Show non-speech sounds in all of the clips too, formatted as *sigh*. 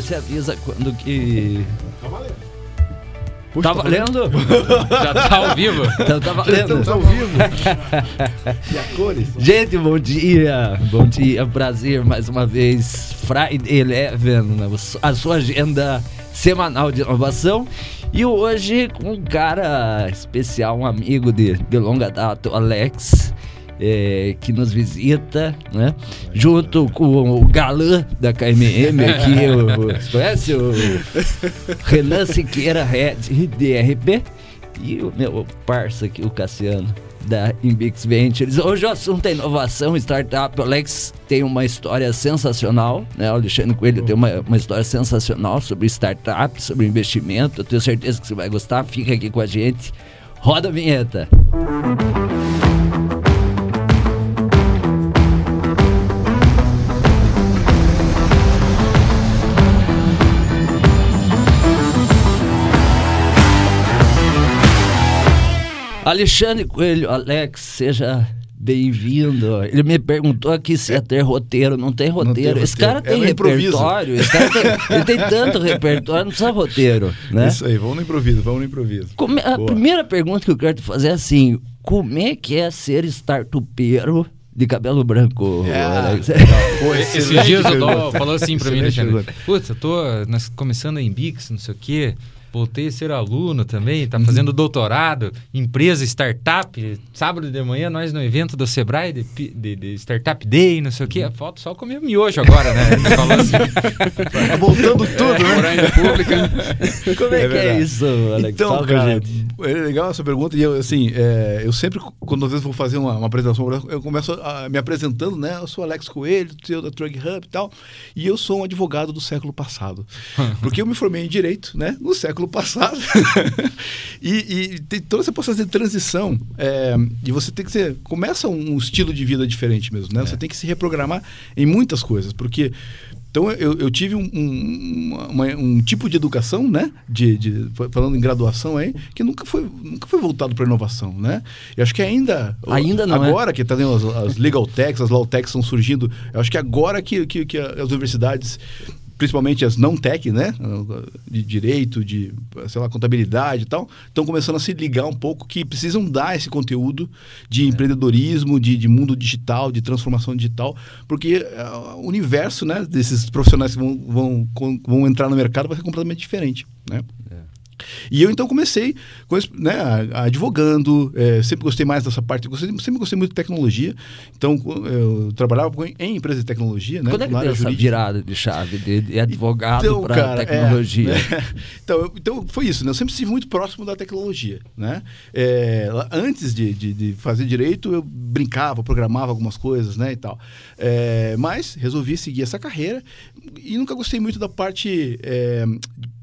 Você avisa quando que. Tá valendo. Puxa, *laughs* tá valendo? Já tá ao vivo? Então tá Já valendo. estamos ao vivo. *laughs* e a cores? Gente, bom dia. Bom dia, prazer mais uma vez. Friday Eleven, né? a sua agenda semanal de inovação. E hoje com um cara especial, um amigo de, de longa data, o Alex. É, que nos visita, né? Junto com o galã da KMM aqui, o, conhece o Renan Siqueira, Red DRP, e o meu parça aqui, o Cassiano, da Imbix Ventures. Hoje o assunto é inovação, startup. O Alex tem uma história sensacional, né? O Alexandre Coelho tem uma, uma história sensacional sobre startup, sobre investimento. Eu tenho certeza que você vai gostar. Fica aqui com a gente. Roda a vinheta. Alexandre Coelho, Alex, seja bem-vindo. Ele me perguntou aqui se ia ter roteiro. Não tem roteiro. tem Esse cara roteiro. tem É improviso. repertório. Esse cara tem, ele tem tanto *laughs* repertório, não precisa roteiro, né? Isso aí, vamos no improviso, vamos no improviso. Come- a Boa. primeira pergunta que eu quero te fazer é assim: como é que é ser startupeiro de cabelo branco, É, Alex? *laughs* Pô, Esses dias o. Dó falou assim pra mim, Alexandre. Putz, eu tô começando em Bix, não sei o quê. Voltei a ser aluno também, tá fazendo doutorado, empresa, startup. Sábado de manhã, nós no evento do Sebrae, de, de- de Startup Day, não sei o quê. Falta só comer miojo agora, né? Assim. Tá voltando tudo, né? Morar em República. Como é, É que é verdade. isso, Alex? Então, Fala cara, gente. é legal essa pergunta. E eu, assim, é, eu sempre, quando às vezes vou fazer uma, uma apresentação, eu começo a- me apresentando, né? Eu sou Alex Coelho, CEO da Drug Hub e tal. E eu sou um advogado do século passado. *laughs* Porque eu me formei em Direito, né? No século passado. *laughs* e, e tem toda essa processo de transição. é, e você tem que ser. Começa um estilo de vida diferente mesmo, né? Você tem que se reprogramar em muitas coisas. Porque. Então eu, eu tive um, um, uma- um tipo de educação, né? De, de- falando em graduação aí, que nunca foi, nunca foi voltado para inovação, né? Eu acho que ainda. Ainda não é. Agora que tá as, as legal techs, as law techs estão surgindo, eu acho que agora que, que, que as universidades principalmente as não tech, né, de direito, de, sei lá, contabilidade e tal, estão começando a se ligar um pouco que precisam dar esse conteúdo de empreendedorismo, de, de mundo digital, de transformação digital, porque ah, o universo, né, desses profissionais que vão, vão, vão entrar no mercado vai ser completamente diferente, né? E eu então comecei com né, advogando, eh, sempre gostei mais dessa parte, gostei, sempre gostei muito de tecnologia. Então eu trabalhava em empresas de tecnologia, né, Quando é que deu essa virada de chave de, de advogado Então, para é, tecnologia? né? *laughs* então, eu- então, foi isso, né? Eu sempre estive muito próximo da tecnologia, né? É, antes de, de- de fazer direito, eu brincava, programava algumas coisas, né? E tal. É, mas resolvi seguir essa carreira e nunca gostei muito da parte é,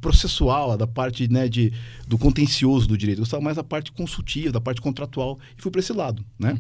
processual, da parte né, de, do contencioso do direito. Eu gostava mais da parte consultiva, da parte contratual e fui para esse lado, né?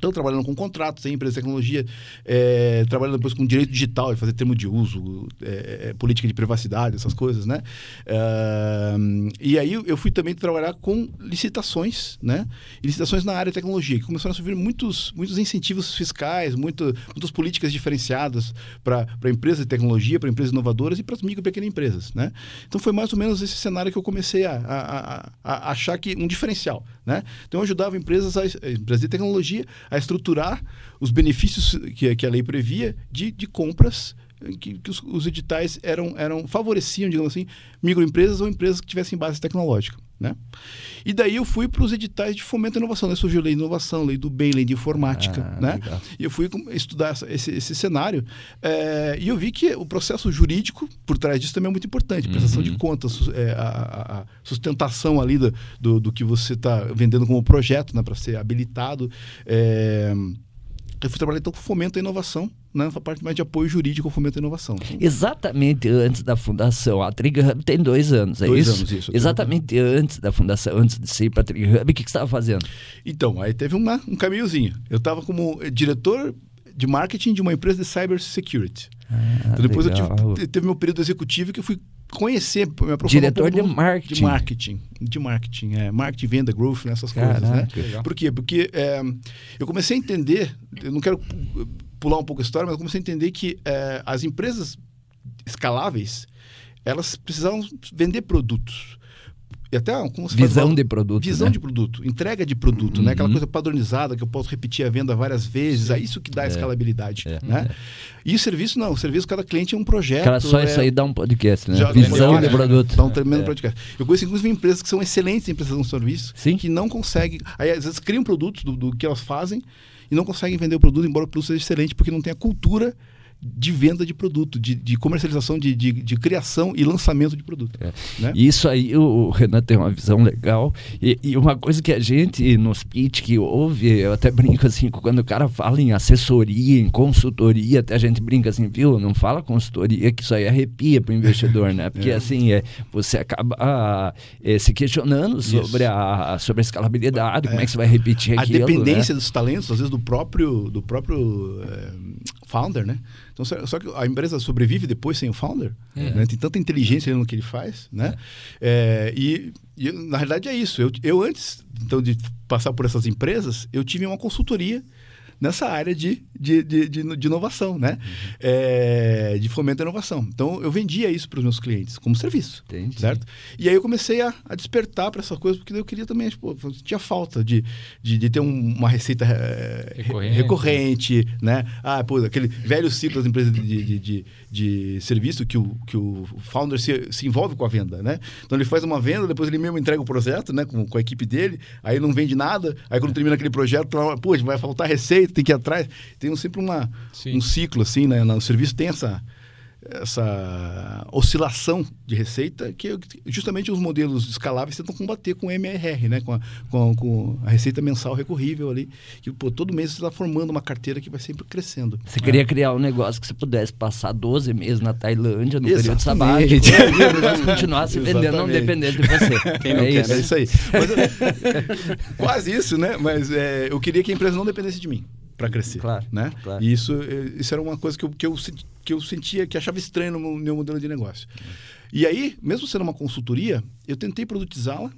Então, trabalhando com contratos, em empresa de tecnologia, é, trabalhando depois com direito digital, de fazer termo de uso, é, é, política de privacidade, essas coisas, né? Ah, e aí eu fui também trabalhar com licitações, né? E licitações na área de tecnologia, que começaram a surgir muitos, muitos incentivos fiscais, muito, muitas políticas diferenciadas para empresas de tecnologia, para empresas inovadoras e para as micro e pequenas empresas, né? Então foi mais ou menos esse cenário que eu comecei a, a- a- a achar que um diferencial, né? Então eu ajudava empresas, a, empresas de tecnologia a estruturar os benefícios que, que a lei previa de, de compras eh, que, que os, os editais eram, eram favoreciam, digamos assim, microempresas ou empresas que tivessem base tecnológica, né? E daí eu fui para os editais de fomento à inovação, né? Surgiu a lei de inovação, lei do bem, lei de informática, Ah, né? legal. E eu fui estudar essa- esse, esse cenário eh, e eu vi que o processo jurídico por trás disso também é muito importante. Prestação de contas, eh, a, a- sustentação ali do, do, do que você está vendendo como projeto né, para ser habilitado. Eh, eu fui trabalhar então com fomento à inovação, né, parte mais de apoio jurídico ao fomento à inovação. Então, Exatamente antes da fundação. A Trig Hub tem dois anos, é Dois isso? anos, isso. Exatamente antes da fundação, antes de ser para a Trig Hub, o que, que você estava fazendo? Então, aí teve uma, um caminhozinho. Eu estava como eh, diretor de marketing de uma empresa de cybersecurity. Ah, então, depois eu legal. tive, teve meu período executivo que eu fui conhecer, me aprofundar Diretor um de marketing. De marketing. De marketing, é. Marketing, venda, growth, nessas coisas, né? Caraca. Legal. Por quê? Porque é, eu comecei a entender, eu não quero pu- pular um pouco a história, mas eu comecei a entender que é, as empresas escaláveis, elas precisavam vender produtos. E até como se Visão de produto. Visão né? de produto, entrega de produto, né? Aquela Uhum. coisa padronizada que eu posso repetir a venda várias vezes, é isso que dá escalabilidade, É. né? E o serviço não, o serviço cada cliente é um projeto. Cara, só é... isso aí dá um podcast, né? Já- Visão de produto. Dá um tremendo É. podcast. Eu conheço inclusive empresas que são excelentes em prestação de serviço, Sim. que não conseguem. Aí às vezes criam produtos do, do que elas fazem e não conseguem vender o produto, embora o produto seja excelente, porque não tem a cultura de venda de produto, de, de comercialização, de, de, de criação e lançamento de produto. É. Né? Isso aí, o o Renan tem uma visão legal. E, e uma coisa que a gente, nos pitch que ouve, eu até brinco assim, quando o cara fala em assessoria, em consultoria, até a gente brinca assim, viu? Não fala consultoria, que isso aí arrepia pro investidor, né? *laughs* Porque assim, é, você acaba ah, é, se questionando sobre a, sobre a escalabilidade, como é que você vai repetir a aquilo, dependência né? dos talentos, às vezes, do próprio, do próprio eh, founder, né? Então, só, que a empresa sobrevive depois sem o founder. É. né? Tem tanta inteligência no que ele faz, né? Eh, e, e, na realidade, é isso. Eu, eu, antes então, de passar por essas empresas, eu tive uma consultoria nessa área de, de, de, de, de inovação, né? Eh, de fomento à inovação. Então, eu vendia isso para os meus clientes como serviço. Entendi. Certo? E aí eu comecei a, a despertar para essa coisa, porque eu queria também, tipo, tinha falta de, de, de ter um- uma receita re- Recorrente. recorrente, né? Ah, pô, aquele velho ciclo das empresas de, de, de, de serviço que o, que o founder se, se envolve com a venda, né? Então ele faz uma venda, depois ele mesmo entrega o projeto, né? Com, com a equipe dele, aí não vende nada, aí quando termina aquele projeto, pô, vai faltar receita, tem que ir atrás. Tem sempre uma, Sim. um ciclo, assim, né? No serviço tem essa essa oscilação de receita que justamente os modelos escaláveis tentam combater com o MRR, né? com, a, com, a- com a receita mensal recorrível ali, que pô, todo mês você está formando uma carteira que vai sempre crescendo. Você queria criar um negócio que você pudesse passar 12 meses na Tailândia, no período Exatamente. sabático, e o negócio *laughs* continuasse vendendo, não dependendo de você. Quem não é quer, isso. é isso aí. Mas, *laughs* quase isso, né? Mas é, eu queria que a empresa não dependesse de mim para crescer, Claro, né? claro. E isso, eh, isso era uma coisa que eu, que eu, que eu sentia, que achava estranho no meu, modelo de negócio. E aí, mesmo sendo uma consultoria, eu tentei produtizá-la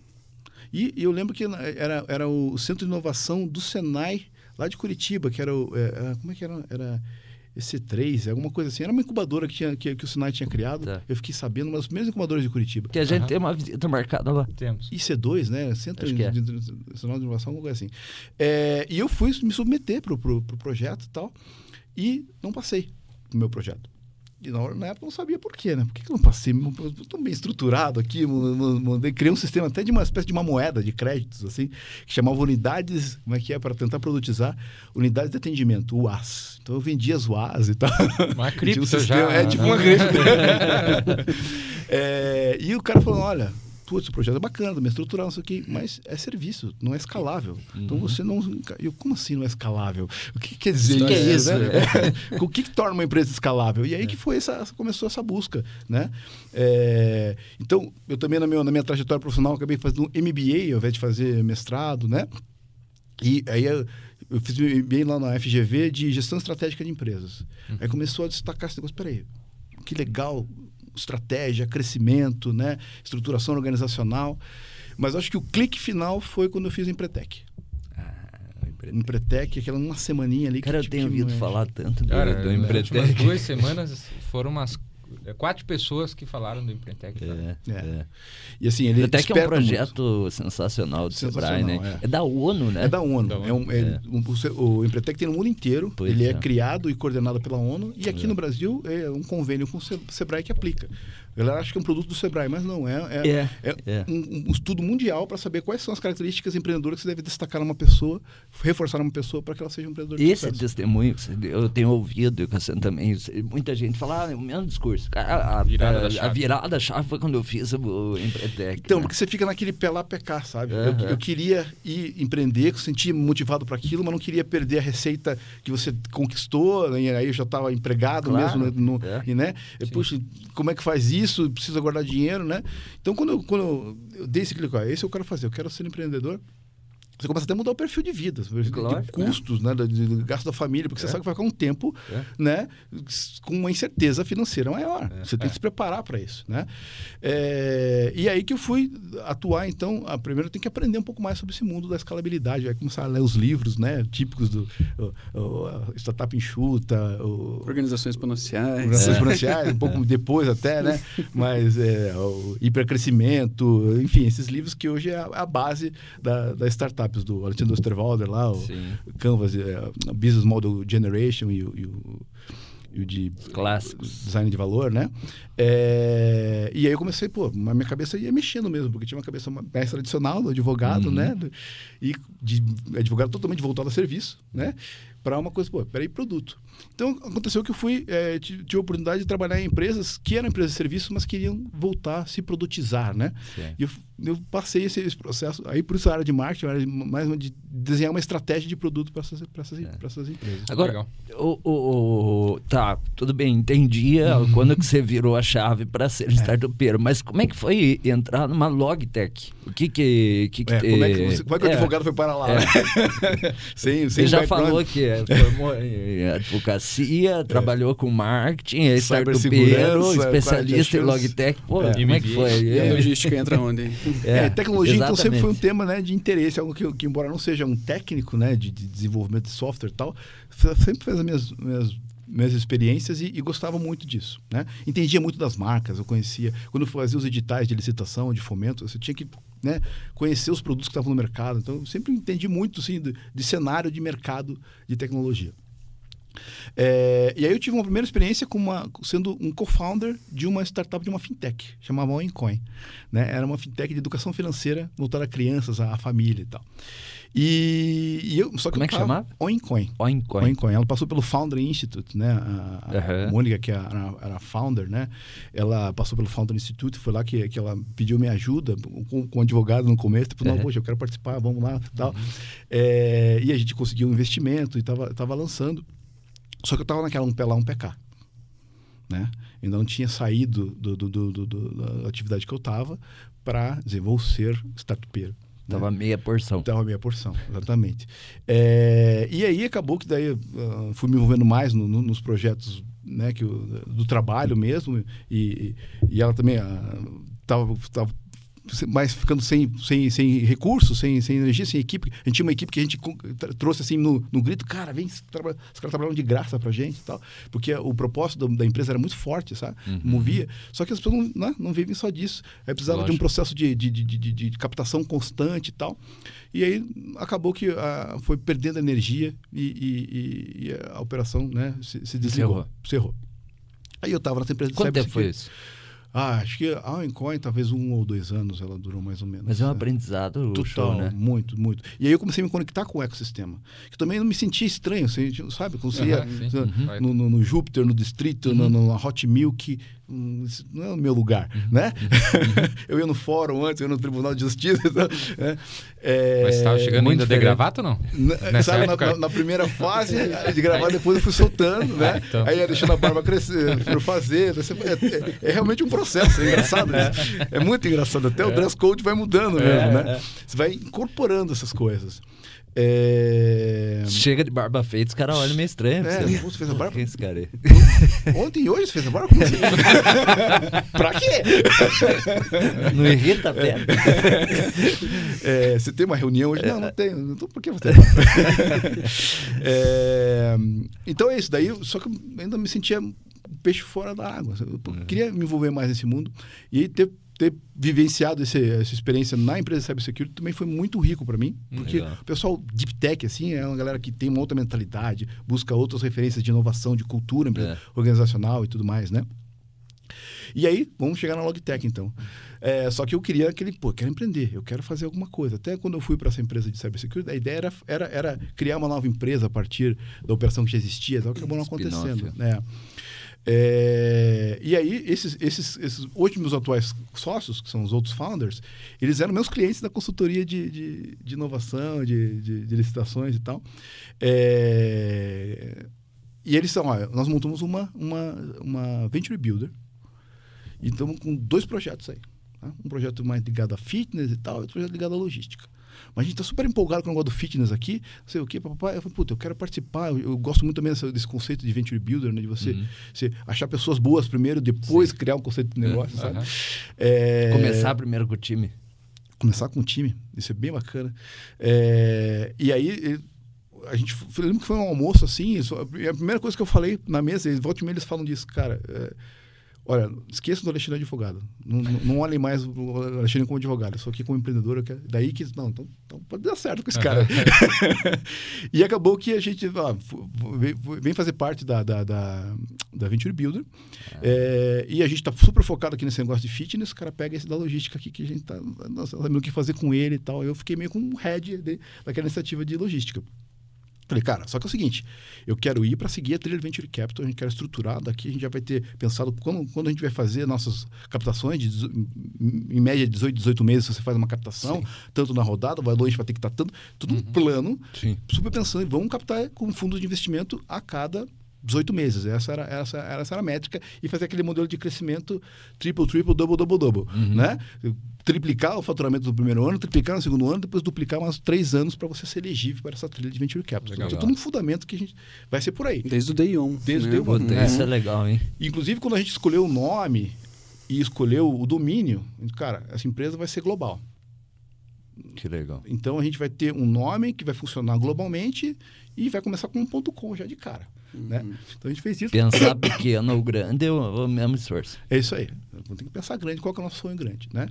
e, e eu lembro que era, era o Centro de Inovação do Senai, lá de Curitiba, que era o... eh, era- como é que era? Era EC3, alguma coisa assim. Era uma incubadora que, tinha, que, que o Senai tinha criado. Tá. Eu fiquei sabendo, uma das primeiras incubadoras de Curitiba. Que a gente Aham. tem uma visita marcada lá. Temos. IC2, né? Centro de, é. de, de, Nacional de Inovação, alguma coisa assim. É, e eu fui me submeter pro, pro, pro projeto e tal, e não passei no meu projeto. E na, hora, na época eu não sabia por quê, né? Por que, que eu não passei? Estou bem estruturado aqui, mandei, criei um sistema até de uma espécie de uma moeda de créditos, assim, que chamava unidades, como é que é, para tentar produtizar unidades de atendimento, UAS. Então eu vendia as UAS e tal. Uma *laughs* cripto um já. sistema- É, tipo né? uma cripto. *laughs* É, e o cara falou, olha, putz, o projeto é bacana, bem estruturado, não sei o quê, mas é serviço, não é escalável. Então você não... Eu, como assim não é escalável? O que quer dizer Que que é isso? isso, né? *laughs* o que, que torna uma empresa escalável? E aí que foi essa, começou essa busca, né? É, então, eu também na, meu, na minha trajetória profissional acabei fazendo um MBA ao invés de fazer mestrado, né? E aí eu, eu fiz um MBA lá na FGV de gestão estratégica de empresas. Aí começou a destacar esse negócio, peraí, que legal, estratégia, crescimento, né? estruturação organizacional. Mas acho que o clique final foi quando eu fiz o Empretec. Empretec, aquela uma semaninha ali. que Cara, eu tipo, tenho que ouvido falar tanto do, Cara, do Empretec. duas semanas foram umas quatro pessoas que falaram do Empretec. É, É. é. E assim, ele Até que é um desperta muito. projeto sensacional do Sebrae, né? é. É. da ONU, né? É da ONU. Da É um- é- É. um- o, Empretec tem no mundo inteiro. Pois ele é. é. criado e coordenado pela ONU. E aqui É. no Brasil é um convênio com o Se- Sebrae que aplica. A galera acha que é um produto do Sebrae, mas não. É, é, É, é é. Um, um estudo mundial para saber quais são as características empreendedoras que você deve destacar numa pessoa, reforçar numa pessoa para que ela seja um empreendedor de Esse sucesso. testemunho que eu tenho ouvido que você também. Muita gente fala, ah, é o mesmo discurso. Cara, a, Virada a- da a chave. virada da chave foi quando eu fiz o Empretec. Então, né? porque você fica naquele pé lá, cá, sabe? Aham. Eu, eu queria ir empreender, eu sentia motivado para aquilo, mas não queria perder a receita que você conquistou, né? e aí eu já estava empregado Claro, mesmo, no, no- é. e, né? E, Puxa, como é que faz isso? Precisa guardar dinheiro, né? Então, quando eu, quando eu, eu dei esse clique, ó, esse eu quero fazer, eu quero ser empreendedor, você começa até a mudar o perfil de vida, de Lógico, custos, né? de, de, de gasto da família, porque É. você sabe que vai ficar um tempo É. né, com uma incerteza financeira maior. Você tem que se preparar para isso. Né? É, e aí que eu fui atuar, então, a primeiro eu tenho que aprender um pouco mais sobre esse mundo da escalabilidade. Vai começar a ler os livros né, típicos do o, o, startup enxuta, o, Organizações exponenciais. Organizações exponenciais, um pouco *laughs* depois até, né? Mas é, o hipercrescimento, enfim, esses livros que hoje é a, a base da, das startups, do Alexander Osterwalder lá, o Sim. Canvas, é, o Business Model Generation e, o- e o, e o de Clássicos. design de valor, né? É, e aí eu comecei, pô, a minha cabeça ia mexendo mesmo, porque tinha uma cabeça mais tradicional do advogado, Uhum. né? E de advogado totalmente voltado a serviço, né? Para uma coisa, pô, peraí, produto. Então aconteceu que eu fui, é, tive, tive a oportunidade de trabalhar em empresas que eram empresas de serviço, mas queriam voltar a se produtizar, né? Sim. E eu, eu passei esse, esse processo, aí por isso a área de marketing, a área de, mais uma de desenhar uma estratégia de produto para essas, pra essas, pra essas empresas. Agora, Legal. o, o- o- tá, tudo bem, entendi a- quando que você virou a chave para ser startupeiro, mas como é que foi entrar numa Logitech? O que que... que, que É, como, é que, você- como é que o É, advogado foi para lá? É. *laughs* né? sem, Você já background. falou que é, formou em advocacia, trabalhou com marketing, é startupeiro, Cibersegurança, especialista em Logitech. Pô, É. como é que foi? E a É. logística entra onde? É, tecnologia então sempre foi um exatamente. tema né, de interesse, algo que, que embora não seja um técnico né, de, de desenvolvimento de software e tal, sempre fez as minhas, minhas, minhas experiências e, e gostava muito disso. Né? Entendia muito das marcas, eu conhecia. Quando eu fazia os editais de licitação, de fomento, você tinha que né, conhecer os produtos que estavam no mercado. Então, eu sempre entendi muito assim, de, de cenário de mercado de tecnologia. É, e aí eu tive uma primeira experiência com uma, sendo um co-founder de uma startup de uma fintech, chamava OnCoin. Né? Era uma fintech de educação financeira voltada a crianças, a, a família e tal. E, e eu, só que Como é que tava- chamava? OnCoin. Oincoin. OnCoin. Ela passou pelo Founder Institute, né? A, a Aham. Mônica, que era, era a founder, né? Ela passou pelo Founder Institute, foi lá que, que ela pediu minha ajuda com, com o advogado no começo. Tipo, não, Aham. poxa, eu quero participar, vamos lá tal. É, e a gente conseguiu um investimento e tava, tava lançando. Só que eu tava naquela um pé lá, um pé cá. Né? Ainda não tinha saído do, do- do- do- da atividade que eu tava para dizer, vou ser startupeiro. né? Tava meia porção. Então, a minha porção, exatamente. É, e aí acabou que daí ah, fui me envolvendo mais no- no- nos projetos né, que do trabalho mesmo. E, e ela também estava mais ficando sem, sem, sem recursos, sem, sem energia, sem equipe. A gente tinha uma equipe que a gente trouxe assim no, no grito, cara, vem, os caras trabalham de graça pra gente e tal. Porque o propósito da, da empresa era muito forte, sabe? Movia. Só que as pessoas não, né, não vivem só disso. Aí precisava de um Lógico. processo de, de, de, de, de- captação constante e tal. E aí acabou que ah, foi perdendo energia e, e- e- a operação né, se, se desligou. Cerrou. Aí eu estava nessa empresa de Quanto tempo foi isso? Ah, acho que a Encoin, talvez um ou dois anos ela durou mais ou menos. Mas é um né? aprendizado Total, show, né? muito, muito. E aí eu comecei a me conectar com o ecossistema. Que também não me sentia estranho, assim, sabe? Quando você ia Aham, sim. no- Uhum. no, no, no Júpiter, no Distrito, no, no Hot Milk, não é o meu lugar, Uhum. né? *laughs* eu ia no fórum antes, eu ia no Tribunal de Justiça. então, *laughs* né? É, Mas você tava chegando ainda de gravata ou não? na, sabe, na, na- na primeira fase *laughs* de gravar, depois eu fui soltando, né? Ah, então. Aí ia deixando a barba crescer, por fazer. você- É, é- é realmente um processo, é engraçado isso. É muito engraçado. Até o dress code vai mudando mesmo, né? Você vai incorporando essas coisas. É... Chega de barba feita, os caras olham meio estranho. É, você. fez a barba? Quem é esse cara aí? *laughs* Ontem e hoje você fez a barba? Assim? *laughs* pra quê? Não irrita a pele? *laughs* É, você tem uma reunião hoje? Não, não tenho. Então por que você tem barba? É, Então é isso. Daí, só que eu ainda me sentia um peixe fora da água. Eu queria me envolver mais nesse mundo. E aí ter, ter vivenciado esse- essa experiência na empresa de cybersecurity também foi muito rico para mim. Porque Legal. o pessoal deep tech, assim, é uma galera que tem uma outra mentalidade, busca outras referências de inovação, de cultura É. organizacional e tudo mais, né? E aí, vamos chegar na Logitech, então. É, só que eu queria aquele, pô, eu quero empreender, eu quero fazer alguma coisa. Até quando eu fui para essa empresa de cybersecurity, a ideia era, era, era criar uma nova empresa a partir da operação que já existia, tal, que acabou não acontecendo. né? É, e aí, esses, esses, esses meus atuais sócios, que são os outros founders, eles eram meus clientes da consultoria de, de, de inovação, de, de, de licitações e tal. É, e eles são, olha, nós montamos uma, uma, uma Venture Builder e estamos com dois projetos aí. tá? Um projeto mais ligado a fitness e tal, e outro projeto ligado à logística. Mas a gente tá super empolgado com o negócio do fitness aqui, não sei o quê, papai. Eu falei, puta, eu quero participar. Eu, eu gosto muito também dessa, desse conceito de venture builder, né? De você, Uhum. você achar pessoas boas primeiro, depois criar um conceito de negócio, sabe? aham. É, Começar primeiro com o time. começar com o time, isso é bem bacana. É, e aí, a gente, lembro que foi um almoço assim, isso- a primeira coisa que eu falei na mesa, eles voltam e meia, eles falam disso, cara, é, olha, esqueçam do Alexandre advogado, não, não, olhem mais o Alexandre como advogado, eu sou aqui como empreendedor, eu quero, daí que, não, então, então pode dar certo com esse cara. *laughs* e acabou que a gente ah, vem- fazer parte da, da, da, da Venture Builder, é, e a gente tá super focado aqui nesse negócio de fitness, o cara pega esse da logística aqui que a gente tá, nossa, sabendo o que fazer com ele e tal. Eu fiquei meio com um head de- daquela iniciativa de logística. Falei, cara, só que é o seguinte, eu quero ir para seguir a trilha de Venture Capital, a gente quer estruturar, daqui a gente já vai ter pensado quando, quando a gente vai fazer nossas captações, de, em média 18, 18 meses você faz uma captação, tanto na rodada, vai longe, vai ter que estar tanto, tudo um plano, Sim. super pensando, em vamos captar com fundos de investimento a cada 18 meses. Essa era, essa, era- essa era a métrica. E fazer aquele modelo de crescimento triple, triple, double, double, double. Né? Triplicar o faturamento do primeiro ano, triplicar no segundo ano, depois duplicar mais três anos para você ser elegível para essa trilha de Venture Capital. Legal. Então, todo um fundamento que a gente vai ser por aí. Desde o day one. Desde o né? day one. É. isso é legal, hein? Inclusive, quando a gente escolheu o nome e escolheu o domínio, cara, essa empresa vai ser global. Que legal. Então a gente vai ter um nome que vai funcionar globalmente e vai começar com um ponto .com já de cara. Né? Então a gente fez isso. Pensar pequeno ou grande é o, o mesmo esforço. É isso aí. Vamos ter que pensar grande, qual que é o nosso sonho grande, né?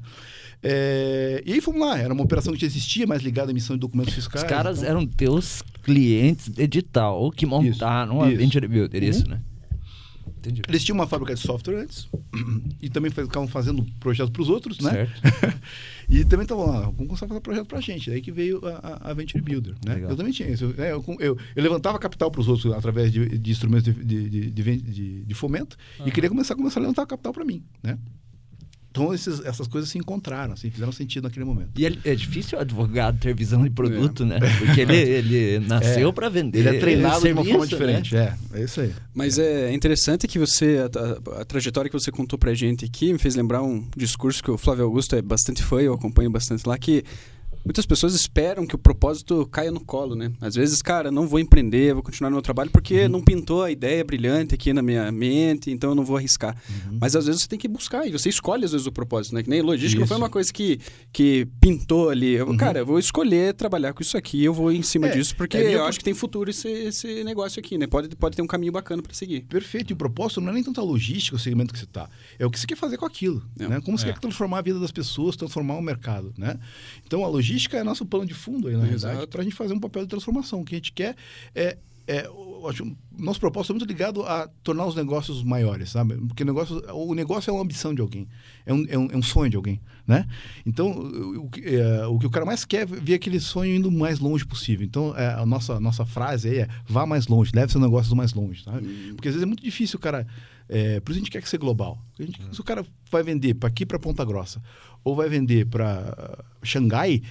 É, E aí fomos lá, era uma operação que já existia, mais ligada à emissão de documentos fiscais. Os caras então- eram teus clientes de edital que montaram a isso. Venture Builder, isso, né? Entendi. Eles tinham uma fábrica de software antes *clears throat* e também ficavam fazendo projetos para os outros, né? Certo. *laughs* e também estavam lá, vamos começar a fazer projeto para a gente. Daí que veio a, a- Venture Builder, né? Legal. Eu também tinha isso. né? Eu, eu- eu levantava capital para os outros através de, de instrumentos de, de, de- fomento e queria começar, começar a levantar capital para mim, né? Então esses- essas coisas se encontraram, assim, fizeram sentido naquele momento. E ele- é difícil o advogado ter visão de produto, né? Porque ele, *laughs* ele nasceu É. para vender. Ele é treinado de uma forma né? diferente. É, é isso aí. Mas é interessante que você, a, a- a trajetória que você contou pra gente aqui, me fez lembrar um discurso que o Flávio Augusto é bastante fã, eu acompanho bastante lá, que muitas pessoas esperam que o propósito caia no colo, né? Às vezes, cara, não vou empreender, vou continuar no meu trabalho porque não pintou a ideia brilhante aqui na minha mente, então eu não vou arriscar. Mas às vezes você tem que buscar e você escolhe às vezes o propósito, né? Que nem logística não foi Isso. uma coisa que, que pintou ali. Eu, Cara, eu vou escolher trabalhar com isso aqui, eu vou em cima É, disso porque é eu acho que tem futuro esse, esse negócio aqui, né? Pode, pode ter um caminho bacana pra seguir. Perfeito. E o propósito não é nem tanto a logística, o segmento que você está. É o que você quer fazer com aquilo. É. Né? Como você É. quer transformar a vida das pessoas, transformar o mercado. Né? Então, a logística é nosso plano de fundo, aí, na realidade, para a gente fazer um papel de transformação. O que a gente quer é. é nosso propósito é muito ligado a tornar os negócios maiores, sabe? Porque o negócio, o negócio é uma ambição de alguém, é um, é um, é um sonho de alguém, né? Então, o, é, o que o cara mais quer é ver aquele sonho indo o mais longe possível. Então, é, a nossa, nossa frase aí é vá mais longe, leve seu negócio mais longe, sabe? Porque às vezes é muito difícil o cara... É, por isso a gente quer que ser global. Gente- Se o cara vai vender para aqui, para Ponta Grossa, ou vai vender para Xangai,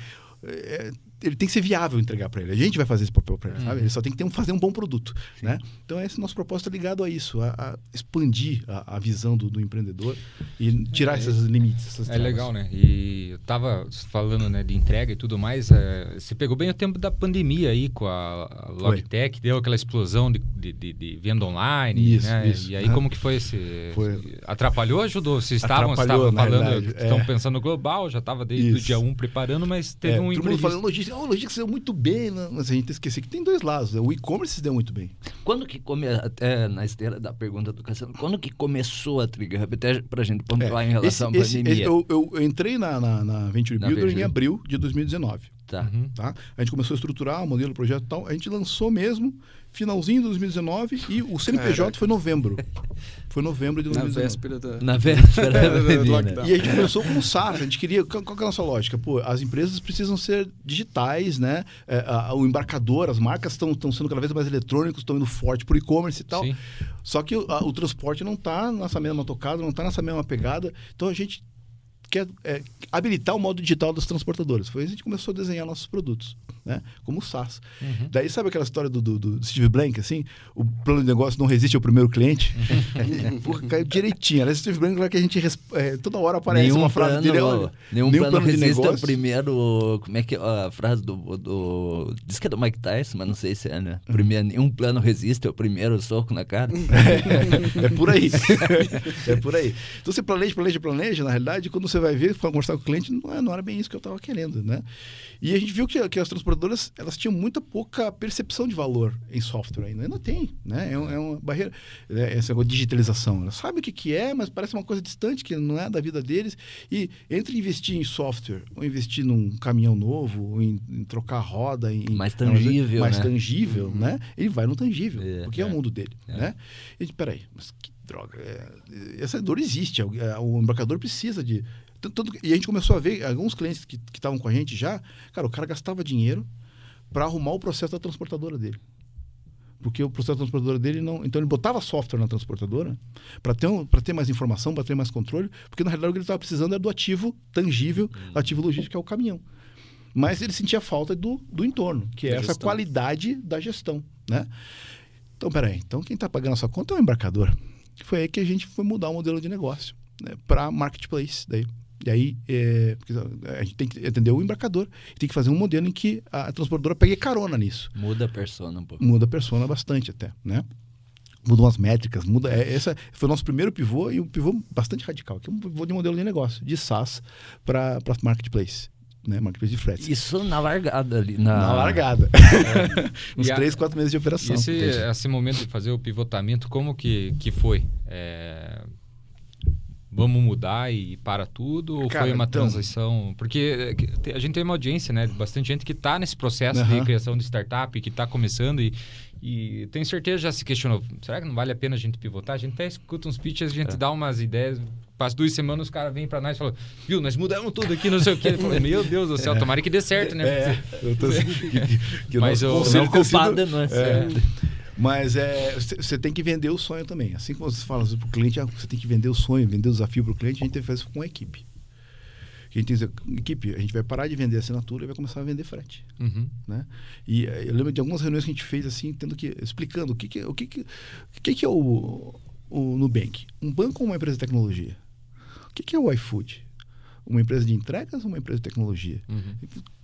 é, ele tem que ser viável entregar para ele. A gente vai fazer esse papel para ele, sabe? Ele só tem que ter um, fazer um bom produto, né? Então esse nosso propósito é ligado a isso, a, a expandir a, a visão do, do empreendedor e tirar esses limites. Essas É travas. legal, né? E eu tava falando né, de entrega e tudo mais. é, você pegou bem o tempo da pandemia aí com a, a Logitech, deu aquela explosão de, de, de- de venda online. Isso, né? isso. E aí, como que foi esse. Foi. Atrapalhou ou ajudou? Vocês estavam, falando, estão é. pensando global, já estava desde o dia 1 preparando, mas teve É, um imprevisto. falando logística, oh, logística se deu muito bem, né? mas a gente esqueceu que tem dois lados. né? O e-commerce se deu muito bem. Quando que come até na esteira da pergunta do Cassiano, quando que começou a Trigger Hub? Até pra gente pontuar em relação É, Esse- à pandemia. esse- eu, eu- eu entrei na, na, na Venture Na Builder Venture. em abril de 2019. Tá. Uhum. Tá? A gente começou a estruturar o modelo, o projeto e tal. A gente lançou mesmo finalzinho de 2019 e o CNPJ Caraca. foi novembro. Foi novembro de Na 2019. véspera da. Na *laughs* véspera da Do pandemia, lockdown. E a gente começou com o SaaS, a gente queria. Qual, é a nossa lógica? Pô, as empresas precisam ser digitais, né? É, a- o embarcador, as marcas estão sendo cada vez mais eletrônicos, estão indo forte por e-commerce e tal. Sim. Só que o, a- o transporte não está nessa mesma tocada, não está nessa mesma pegada. Então a gente quer é, habilitar o modo digital das transportadoras. Foi aí que a gente começou a desenhar nossos produtos, né? Como o SaaS. Uhum. Daí sabe aquela história do, do, do Steve Blank, assim? O plano de negócio não resiste ao primeiro cliente? *laughs* Porra, caiu direitinho. Era Steve Blank lá que a gente é, toda hora aparece nenhum uma frase plano, dele. olha, nenhum, nenhum plano, plano resiste ao primeiro. Como é que é a frase do, do. Diz que é do Mike Tyson, mas não sei se é, Uhum. né? Primeiro, nenhum plano resiste ao primeiro soco na cara. *laughs* é por aí. *laughs* é por aí. Então você planeja, planeja, planeja. Na realidade, quando você vai ver, para conversar com o cliente, não, é- não era bem isso que eu estava querendo, né? E a gente viu que, que as transportadoras elas tinham muita pouca percepção de valor em software ainda. Ainda tem, né? É, um- é uma barreira. né? Essa negócio de digitalização. Elas sabem o que, que é, mas parece uma coisa distante, que não é da vida deles. E entre investir em software ou investir num caminhão novo, ou em, em trocar a roda, em Mais tangível, mais né? tangível, né? Ele vai no tangível, É, porque é, o é. mundo dele, né? E a gente, peraí, mas que droga. é, essa dor existe. é, O embarcador precisa de. Tanto- e a gente começou a ver alguns clientes que estavam com a gente já. Cara, o cara gastava dinheiro para arrumar o processo da transportadora dele. Porque o processo da transportadora dele não. Então ele botava software na transportadora para ter, um, ter mais informação, para ter mais controle, porque na realidade o que ele estava precisando era do ativo tangível, ativo logístico, que é o caminhão. Mas ele sentia falta do, do entorno, que é Da essa gestão. qualidade da gestão. Né? Então, peraí, então quem está pagando a sua conta é o embarcador. Foi aí que a gente foi mudar o modelo de negócio né, para marketplace. Daí. E aí, é, a gente tem que entender o embarcador e tem que fazer um modelo em que a transportadora pegue carona nisso. Muda a persona um pouco. Muda a persona bastante até, né? Mudam as métricas, muda. É, essa foi o nosso primeiro pivô e um pivô bastante radical, que é um pivô de modelo de negócio, de SaaS para marketplace, né? Marketplace de fretes. Isso na largada ali. Na, Na largada. *laughs* Uns E a- três, quatro meses de operação. E esse, esse momento de fazer o pivotamento, como que, que foi? É, Vamos mudar e para tudo? Ou Cara, foi uma então- transição? Porque é, que te- a gente tem uma audiência, né? Bastante gente que está nesse processo de Aham. criação de startup, que está começando e, e tenho certeza já se questionou. Será que não vale a pena a gente pivotar? A gente até escuta uns pitches, a gente dá umas ideias. Passa duas semanas, os caras vêm para nós e falam, viu, nós mudamos tudo aqui, não sei o quê. Ele falou, *laughs* meu Deus do céu, tomara que dê certo, né? É, eu tô, que, que Mas conselho Não tem sido- culpado é nós. É. Mas é, você tem que vender o sonho também. Assim como você fala para o cliente, ah, você tem que vender o sonho, vender o desafio para o cliente, a gente tem que fazer isso com a equipe. A gente equipe, a gente vai parar de vender assinatura e vai começar a vender frete. Uhum. Né? E eh, eu lembro de algumas reuniões que a gente fez assim, tendo que explicando o que que, o que, que, o que, que é o, o Nubank, um banco ou uma empresa de tecnologia? O que, que é o iFood? Uma empresa de entregas ou uma empresa de tecnologia? Uhum.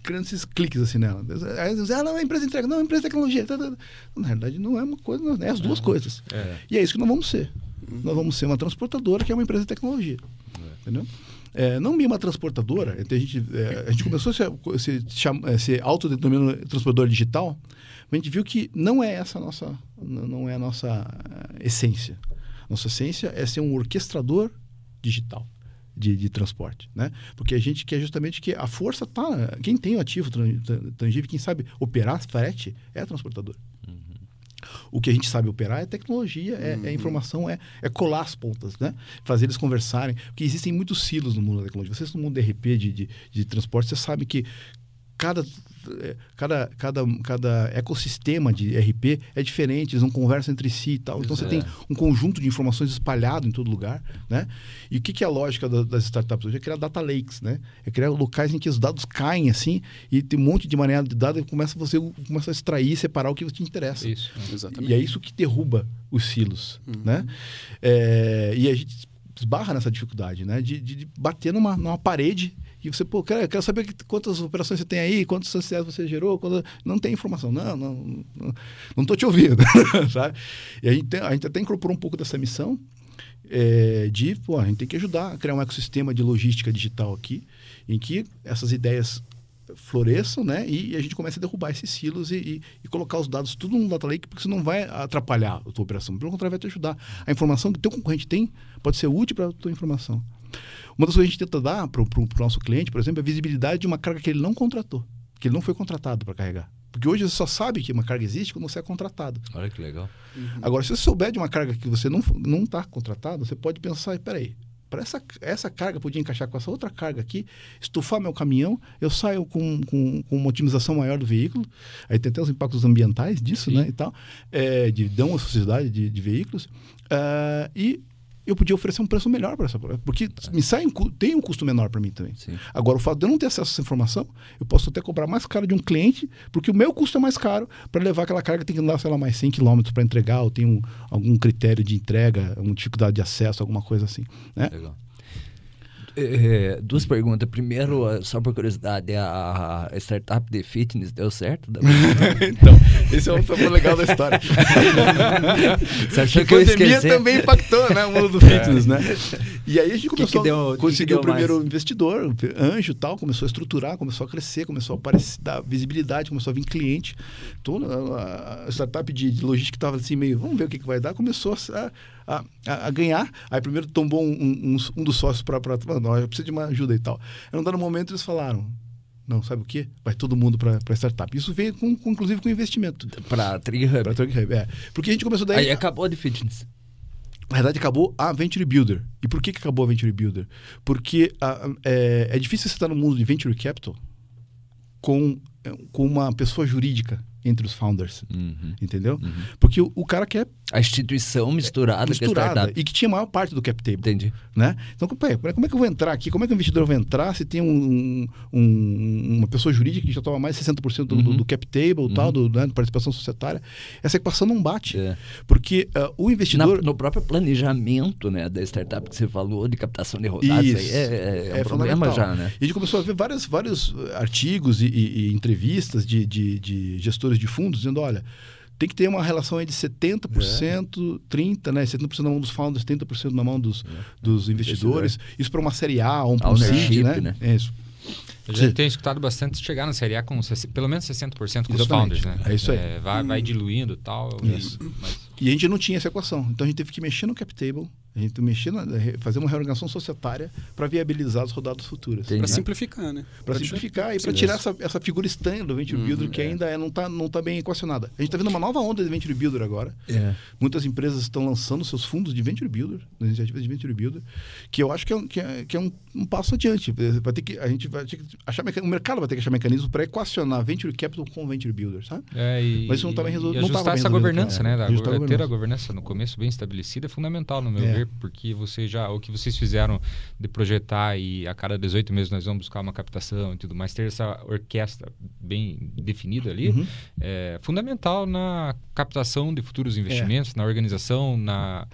criando esses cliques assim nela. Aí eles dizem, ah, não, é uma empresa de entrega, não, é uma empresa de tecnologia. Tá, tá, tá. Na realidade, não é uma coisa, não, é as duas coisas. É. E é isso que nós vamos ser. Nós vamos ser uma transportadora que é uma empresa de tecnologia. Entendeu? É, não uma transportadora, a gente, é, a gente começou a se, se, chama- é, se transportadora digital, mas a gente viu que não é essa a nossa, não é a nossa eh, essência. Nossa essência é ser um orquestrador digital de, de transporte, né? Porque a gente quer justamente que a força tá, quem tem o ativo tangível, quem sabe operar frete é a transportadora. O que a gente sabe operar é tecnologia, é, é informação, é, é colar as pontas, né? Fazer eles conversarem. Porque existem muitos silos no mundo da tecnologia. Vocês no mundo de RP, de, de, de transporte, você sabe que cada, eh, cada, cada, cada ecossistema de RP é diferente, eles não conversam entre si e tal. Então você tem um conjunto de informações espalhado em todo lugar, né? E o que, que é a lógica da- das startups hoje? É criar data lakes, né? É criar locais em que os dados caem assim e tem um monte de maneira de dados e começa você começa a extrair separar o que te interessa. Isso. Exatamente. E é isso que derruba os silos, né? É, e a gente esbarra nessa dificuldade, né? De, de- de bater numa, numa parede e você, pô, quero, quero saber que- quantas operações você tem aí, quantos sociais você gerou, quando... não tem informação. Não, não, não, tô te ouvindo, *laughs* sabe? E a gente, tem- a gente até incorporou um pouco dessa missão é, de, pô, a gente tem que ajudar a criar um ecossistema de logística digital aqui, em que essas ideias floresçam, né? E, a gente começa a derrubar esses silos e, e- e colocar os dados tudo no data lake, porque isso não vai atrapalhar a tua operação. Pelo contrário, vai te ajudar. A informação que teu concorrente tem pode ser útil para a tua informação. Uma das coisas que a gente tenta dar para o nosso cliente, por exemplo, é a visibilidade de uma carga que ele não contratou, que ele não foi contratado para carregar. Porque hoje você só sabe que uma carga existe quando você é contratado. Olha que legal. Agora, se você souber de uma carga que você não não está contratado, você pode pensar, peraí, para essa, essa carga podia encaixar com essa outra carga aqui, estufar meu caminhão, eu saio com, com, com uma otimização maior do veículo, aí tem até os impactos ambientais disso, Sim. né, e tal, é, de dão à sociedade de, de veículos, ah, e eu podia oferecer um preço melhor para essa porque me sai tem um custo menor para mim também. Sim. Agora, o fato de eu não ter acesso a essa informação, eu posso até cobrar mais caro de um cliente, porque o meu custo é mais caro para levar aquela carga que tem que andar, sei lá, mais 100 km para entregar, ou tem um, algum critério de entrega, uma dificuldade de acesso, alguma coisa assim. Né? Legal. É, duas perguntas. Primeiro, eh, só por curiosidade, a, a startup de fitness deu certo? *laughs* Então, esse é o fator legal da história. *laughs* Você achou a que eu ia pandemia também impactou, né? O mundo do *laughs* fitness, né? E aí a gente Que começou que deu- a que conseguir que deu o primeiro mais? investidor, anjo e tal, começou a estruturar, começou a crescer, começou a aparecer, dar visibilidade, começou a vir cliente. A, a startup de, de logística estava assim meio, vamos ver o que, que vai dar, começou a, a, a- a ganhar. Aí primeiro tombou um, um, um dos sócios para, não, eu preciso de uma ajuda e tal. Aí num dado momento eles falaram, não, sabe o quê? Vai todo mundo para startup. Isso veio com, com- inclusive com investimento. Pra TriHub. Pra Trug Hub, é. Porque a gente começou daí. Aí acabou de fitness. Na verdade, acabou a Venture Builder. E por que, que acabou a Venture Builder? Porque a- é, é difícil você estar no mundo de Venture Capital com, com uma pessoa jurídica entre os founders. Uhum. Entendeu? Porque o, o cara quer A instituição misturada, misturada startup. e que tinha a maior parte do cap table. Entendi. Né? Então, como é, como é que eu vou entrar aqui? Como é que o investidor vai entrar se tem um, um- uma pessoa jurídica que já toma mais de 60% do, Uhum. do cap table, tal, do, né, de participação societária? Essa equação não bate. É. Porque ah, o Na- investidor. no próprio planejamento né, da startup que você falou, de captação de rodados, Isso. aí é, é, um problema fundamental. já, né? E a gente começou a ver vários, vários artigos e, e- e entrevistas de, de- de gestores de fundos dizendo, olha, tem que ter uma relação aí de 70%, 30%, né? 70% na mão dos founders, 30% na mão dos, dos investidores. Isso para uma série A ou um para um Ownership, seed, né? né? É isso. Eu já Sim. tenho escutado bastante chegar na Série A com 60 pelo menos 60% com os Exatamente. founders, né? É isso aí. vai, vai diluindo e tal. Isso. Mas E a gente não tinha essa equação. Então a gente teve que mexer no cap table, a gente mexer na, fazer uma reorganização societária para viabilizar as rodadas futuras. Né? simplificar, né? Para simplificar e para tirar essa, essa figura estranha do Venture Uhum, Builder que é. ainda é, não está não tá bem equacionada. A gente está vendo uma nova onda de Venture Builder agora. É. Muitas empresas estão lançando seus fundos de Venture Builder, das iniciativas de Venture Builder, que eu acho que é, um- que é, que é um, um passo adiante. Vai ter que, a gente vai ter que achar meca- o mercado vai ter que achar mecanismo para equacionar Venture Capital com Venture Builder, sabe? É, e, Mas isso não tava bem resol- e não tava ajustar bem essa resolvido, governança, né? Da, Ajustar a ter governança. a governança no começo bem estabelecida é fundamental, no meu É. porque você já, o que vocês fizeram de projetar e a cada 18 meses nós vamos buscar uma captação e tudo mais, ter essa orquestra bem definida ali, Uhum. é fundamental na captação de futuros investimentos, na organização, na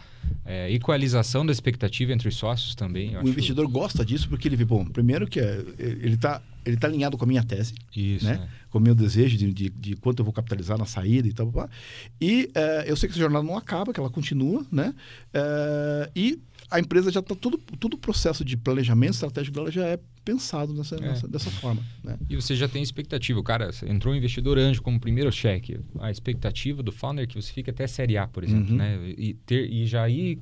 é, equalização da expectativa entre os sócios também. O investidor gosta disso porque ele vê, bom, primeiro que é, ele está ele tá alinhado com a minha tese, Isso, né? né? com o meu desejo de, de, de quanto eu vou capitalizar na saída e tal. blá, blá. E eh, eu sei que essa jornada não acaba, que ela continua, né? Eh, e a empresa já está todo, todo o processo de planejamento estratégico dela já é pensado nessa, É. nessa- dessa forma, né? E você já tem expectativa. O cara entrou um investidor anjo como primeiro cheque. A expectativa do founder é que você fique até série A, por exemplo, Uhum. né? E, ter, e já ir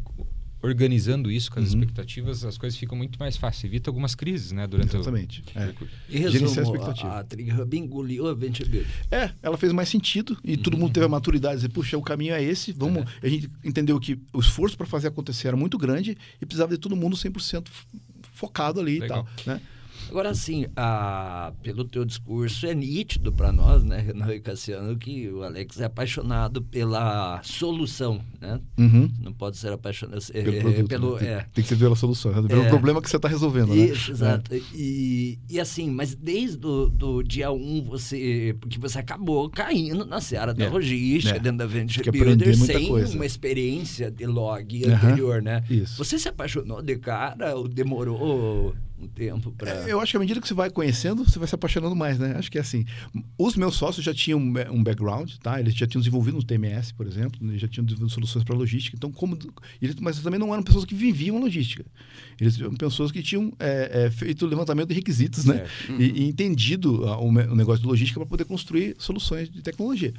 organizando isso com as Uhum. expectativas, as coisas ficam muito mais fáceis. Evita algumas crises, né? Durante Exatamente. o É. E a resumo, expectativa. a TriHub engoliu a Venture Builder. É, ela fez mais sentido e todo mundo teve a maturidade de dizer, puxa, o caminho é esse, vamos... A gente entendeu que o esforço para fazer acontecer era muito grande e precisava de todo mundo 100% f- focado ali Legal. e tal, né? Agora, assim, a, pelo teu discurso, é nítido para nós, né, Renan e Cassiano, que o Alex é apaixonado pela solução, né? Uhum. Não pode ser apaixonado é, Pelo é, produto, pelo- né? tem, é. tem que ser pela solução, né? pelo É. problema que você está resolvendo, né? Isso, exato. E, e assim, mas desde o do dia 1, você. Porque você acabou caindo na seara da É. logística, É. dentro da Venture Builder, sem coisa. uma experiência de log anterior, né? Isso. Você se apaixonou de cara ou demorou um tempo pra. É, Eu acho que à medida que você vai conhecendo, você vai se apaixonando mais, né? Acho que é assim. Os meus sócios já tinham um ba- um background, tá? Eles já tinham desenvolvido no TMS, por exemplo, eles já tinham desenvolvido soluções para logística. Então, como. Eles, mas também não eram pessoas que viviam a logística. Eles eram pessoas que tinham é, é, feito levantamento de requisitos, né? E, e entendido ah, o, negócio de logística para poder construir soluções de tecnologia.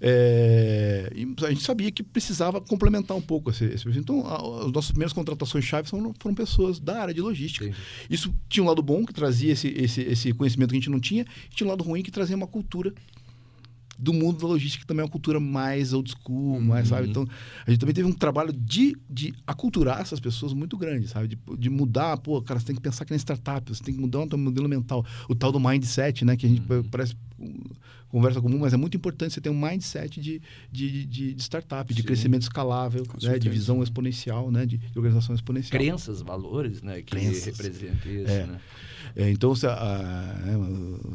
É, e a gente sabia que precisava complementar um pouco esse, esse. Então, a- as nossas primeiras contratações-chave foram, foram pessoas da área de logística. Entendi. Isso tinha um lado bom, que trazia esse, esse, esse conhecimento que a gente não tinha, e tinha um lado ruim, que trazia uma cultura do mundo da logística, que também é uma cultura mais old school, mais, sabe? Então, a gente também teve um trabalho de, de aculturar essas pessoas muito grande, sabe? De, de mudar, pô, cara, você tem que pensar que nem startup, você tem que mudar o teu modelo mental, o tal do mindset, né? Que a gente parece conversa comum, mas é muito importante você ter um mindset de, de, de, de startup, de Sim. crescimento escalável, né, de visão exponencial, né, de, organização exponencial. Crenças, valores, né? Que Crenças. representam isso, É. né? É, então, você, ah,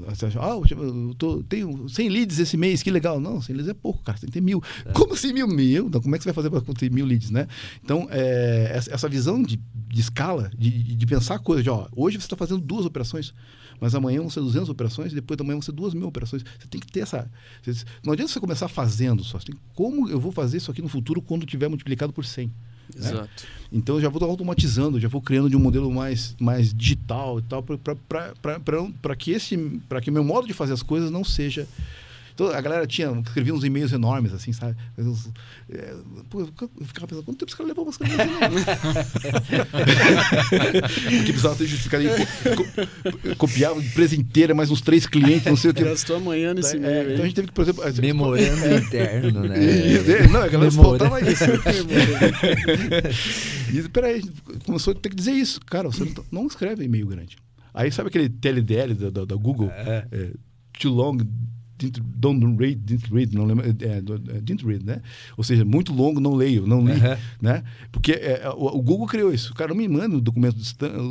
é, você acha, ah, eu tô, tenho 100 leads esse mês, que legal. Não, 100 leads é pouco, cara, tem que ter mil. Como assim mil? Mil? Então, como é que você vai fazer para ter mil leads, né? Então, é, essa, essa visão de, de escala, de, de pensar coisas, de, ó, hoje você está fazendo duas operações, mas amanhã vão ser 200 operações, e depois da manhã vão ser duas mil operações. Você tem que ter essa... você- não adianta você começar fazendo só, você tem, como eu vou fazer isso aqui no futuro quando tiver multiplicado por 100? Exato. Então eu já vou automatizando, já vou criando de um modelo mais, mais digital e tal, para que esse para que o meu modo de fazer as coisas não seja. Então, a galera tinha, escrevia uns e-mails enormes, assim, sabe? Uns, é, pô, eu ficava pensando, quanto tempo esse cara levou escrever esse e-mail? *laughs* Porque precisava ter justificado. Co co copiava a empresa inteira, mais uns três clientes, não sei o que. Gastou amanhã nesse É, e-mail. então a gente teve que, por exemplo. a- Memorando *laughs* interno, né? É, Não, a galera só Memora- faltava isso. *laughs* E peraí, a gente começou a ter que dizer isso. Cara, você não, não escreve e-mail grande. Aí sabe aquele TLDL da, da, da Google? É. É, too long, didn't, don't read, didn't read, não lembro, é, do- é, didn't read, né? Ou seja, muito longo, não leio, não li, Aham. né? Porque é, o, o Google criou isso. O cara me manda um documento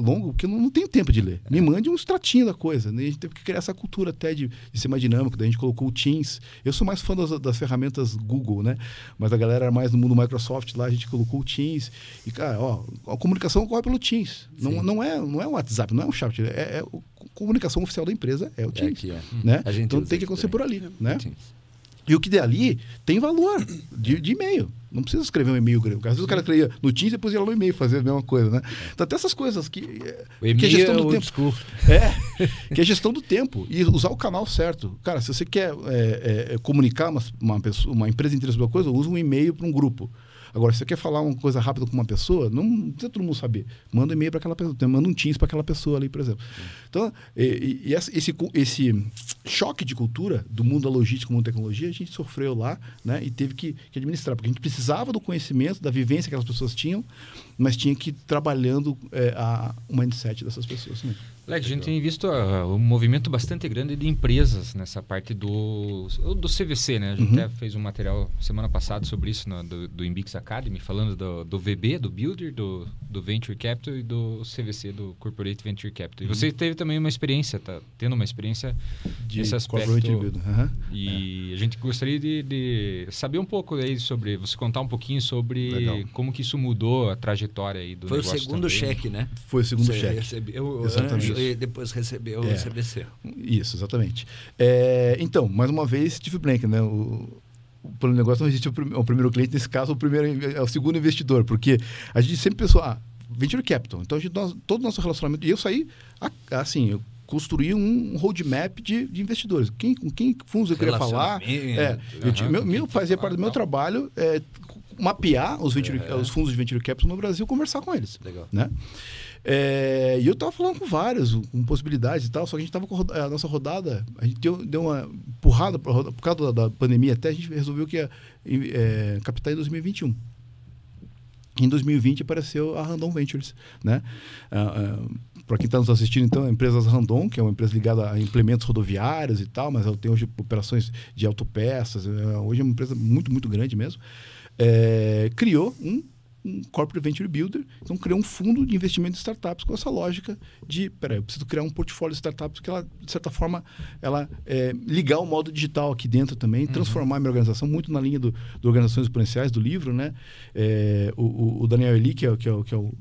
longo, porque eu não, não tenho tempo de ler. Me mande um extratinho da coisa. Né? A gente teve que criar essa cultura até de, de ser mais dinâmico. Daí a gente colocou o Teams. Eu sou mais fã das, das ferramentas Google, né? Mas a galera era mais no mundo Microsoft lá, a gente colocou o Teams. E, cara, ó, a comunicação corre pelo Teams. Não, não, é, não é um WhatsApp, não é um chat. É, é o- comunicação oficial da empresa é o É Teams. aqui, ó. Né? A gente Então usa tem que aqui acontecer por ali, né? E o que der ali tem valor de, de e-mail. Não precisa escrever um e-mail grande. Às vezes o cara escrevia no Teams e depois ia lá no e-mail fazer a mesma coisa, né? Então tem essas coisas que, é, O que é e-mail gestão é do tempo. É, *laughs* que é gestão do tempo e usar o canal certo. Cara, se você quer é, é, comunicar uma, uma, pessoa, uma empresa inteira sobre uma coisa, usa um e-mail para um grupo. Agora, se você quer falar uma coisa rápida com uma pessoa, não precisa todo mundo saber. Manda um e-mail para aquela pessoa, manda um Teams para aquela pessoa ali, por exemplo. Então, e, e- esse, esse choque de cultura do mundo da logística com mundo da tecnologia, a gente sofreu lá né, e teve que, que administrar, porque a gente precisava do conhecimento, da vivência que aquelas pessoas tinham, mas tinha que ir trabalhando é, a, o mindset dessas pessoas. Né? Leque, a gente tem visto ah, um movimento bastante grande de empresas nessa parte do, do CVC, né? A gente Uhum. até fez um material semana passada sobre isso no- do, do Imbix Academy, falando do, do VB, do Builder, do, do Venture Capital e do CVC, do Corporate Venture Capital. E Uhum. você teve também uma experiência, tá tendo uma experiência nesse aspecto. corporate builder. Aham. E a gente gostaria de, de saber um pouco aí sobre, você contar um pouquinho sobre Legal. como que isso mudou a trajetória aí do Foi o segundo também. cheque, né? Foi o segundo Você cheque. O Exatamente. Anjo e depois recebeu É. o CBC. Isso, exatamente. É, então, mais uma vez, Steve Blank, né? O, o plano de negócio não existe o, prim- o primeiro cliente, nesse caso, o primeiro é o segundo investidor, porque a gente sempre pensou, ah, venture capital. Então, a gente, nós- todo o nosso relacionamento. E eu saí, assim, eu construí um roadmap de, de investidores. Quem, com quem fundos eu queria falar. É, eu aham, meu, meu- fazia parte do meu trabalho é, mapear os, venture, os fundos de venture capital no Brasil, conversar com eles Legal. né? É, e eu tava falando com vários, com possibilidades e tal, só que a gente tava com a nossa rodada, a gente deu, deu uma empurrada por causa da, da pandemia até, a gente resolveu que ia é, captar em 2021. Em 2020 apareceu a Randon Ventures, né? para quem está nos assistindo, então, a empresa Randon, que é uma empresa ligada a implementos rodoviários e tal, mas ela tem hoje operações de autopeças, é, hoje é uma empresa muito, muito grande mesmo, é, criou um, um Corporate Venture Builder, então criou um fundo de investimento em startups com essa lógica de, peraí, eu preciso criar um portfólio de startups que ela, de certa forma, ela é, ligar o modo digital aqui dentro também, transformar a minha organização, muito na linha do, do Organizações Exponenciais, do livro, né? É, o, o- Daniel Eli, que é, que é, o- que é o,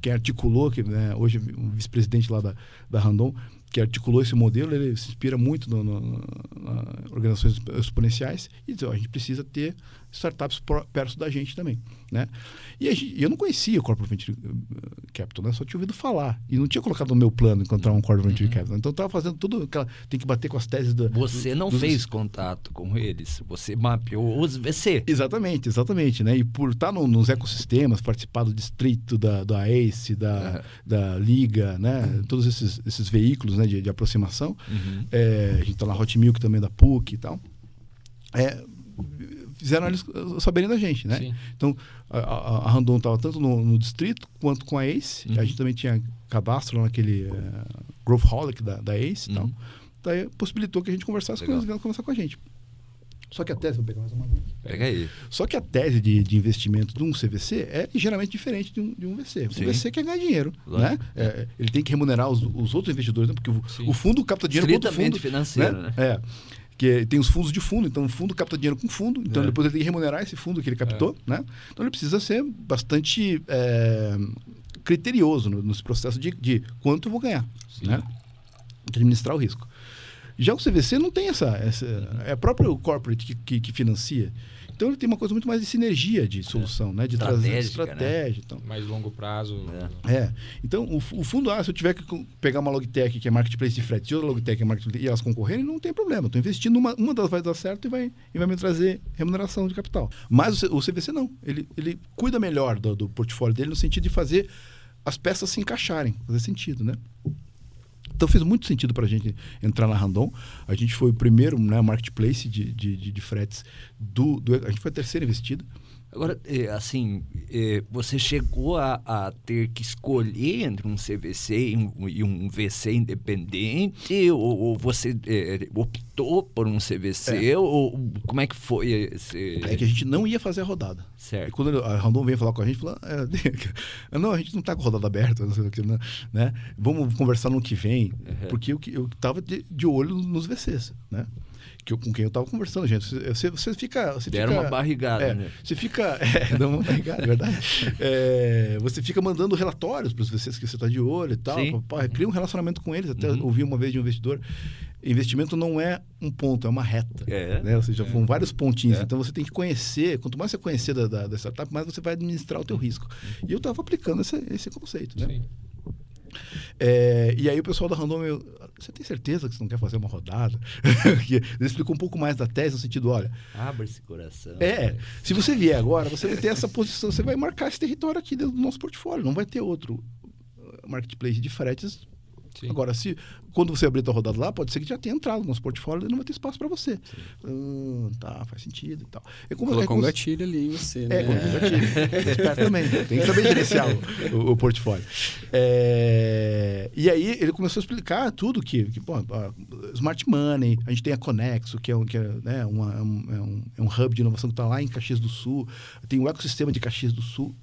quem articulou, que né, hoje é um vice-presidente lá da, da Randon, que articulou esse modelo, ele se inspira muito no, no, no- na organizações exponenciais e diz, ó, a gente precisa ter startups pro- perto da gente também, né? E gente- eu não conhecia o Corporate Venture eh, Capital, né? Só tinha ouvido falar e não tinha colocado no meu plano encontrar um Corporate Venture Capital. Então eu estava fazendo tudo aquela tem que bater com as teses da Você não dos- fez contato com eles, você mapeou os VC. Exatamente, exatamente, né? E por estar no- nos ecossistemas, participar do distrito da, da ACE, da, da Liga, né? Todos esses, esses veículos né? de, de aproximação. Uhum. É, a gente está na Hot Milk também da PUC e tal. É, fizeram eles saberem da gente, né? Sim. Então, a, a, a Randon estava tanto no, no distrito quanto com a ACE. Uhum. A gente também tinha cadastro naquele uh, Growth Holic da, da ACE e tal. Uhum. daí possibilitou que a gente conversasse com Legal. eles, vieram conversar com a gente. Só que a tese, vou pegar mais uma. Pega aí. Só que a tese de, de investimento de um CVC é ligeiramente diferente de um, de um VC. O Sim. VC quer ganhar dinheiro, né? É, ele tem que remunerar os, os outros investidores, né? Porque o, o fundo capta dinheiro com Estritamente fundo. financeiro, né? É. Que tem os fundos de fundo, então o fundo capta dinheiro com fundo, então É. depois ele tem que remunerar esse fundo que ele captou, né? Então ele precisa ser bastante é, criterioso no, nesse processo de, de quanto eu vou ganhar, né? De administrar o risco. Já o CVC não tem essa. essa é a própria corporate que, que, que financia. Então ele tem uma coisa muito mais de sinergia de solução, né? De trazer Estratégica, né? estratégia. Então. Mais longo prazo. É. É. Então, o, o fundo, ah, se eu tiver que pegar uma Logitech que é marketplace de frete e outra Logitech que é marketplace e elas concorrerem, não tem problema. Estou investindo uma, uma das vai dar certo e vai, e vai me trazer remuneração de capital. Mas o, o CVC não. Ele, ele cuida melhor do, do portfólio dele no sentido de fazer as peças se encaixarem, fazer sentido, né? Então fez muito sentido para a gente entrar na Randon. A gente foi o primeiro né, marketplace de, de, de, de fretes do, do. A gente foi a terceira investida. Agora, é, assim, é, você chegou a, a ter que escolher entre um CVC e um, e um VC independente? Ou, ou você é, optou por um CVC? Ou como é que foi esse... É que a gente não ia fazer a rodada. E Certo. quando a Randon veio falar com a gente, falou: é, *laughs* não, a gente não está com rodada aberta, não sei o que, né? né? Vamos conversar no que vem, Uhum. porque eu, que- eu tava de, de olho nos VCs, né? Que eu, com quem eu tava conversando, gente. Você, você, fica. Você Deram fica, uma barrigada, é, né? Você fica. *laughs* É, dá uma barrigada, é verdade. *laughs* É, você fica mandando relatórios para os VCs que você está de olho e tal. Cria um relacionamento com eles. Até Uhum. ouvi uma vez de um investidor. Investimento não é um ponto, é uma reta. É. Né? Ou seja, foram vários pontinhos. É. Então você tem que conhecer. Quanto mais você conhecer da, da, da startup, mais você vai administrar o teu risco. E eu estava aplicando esse, esse conceito. Né? Sim. É, e aí o pessoal da Random, eu, você tem certeza que você não quer fazer uma rodada? *laughs* Ele explicou um pouco mais da tese, no sentido, olha, Abre esse coração. é, se você vier agora, você vai ter essa posição, você vai marcar esse território aqui dentro do nosso portfólio, não vai ter outro marketplace de fretes. Sim. Agora, se quando você abrir a tua rodada lá, pode ser que já tenha entrado no nosso portfólio e não vai ter espaço para você. Hum, tá, faz sentido e tal. É como, é Colocou um como se- gatilho ali em você, né? é, com gatilho. *laughs* Esperto também. Tem que saber gerenciar o, o- o portfólio. É, e aí ele começou a explicar tudo que, que pô, Smart Money, a gente tem a Conexo, que é um, que é, né, uma- é um, é um- é um hub de inovação que está lá em Caxias do Sul. Tem o ecossistema de Caxias do Sul.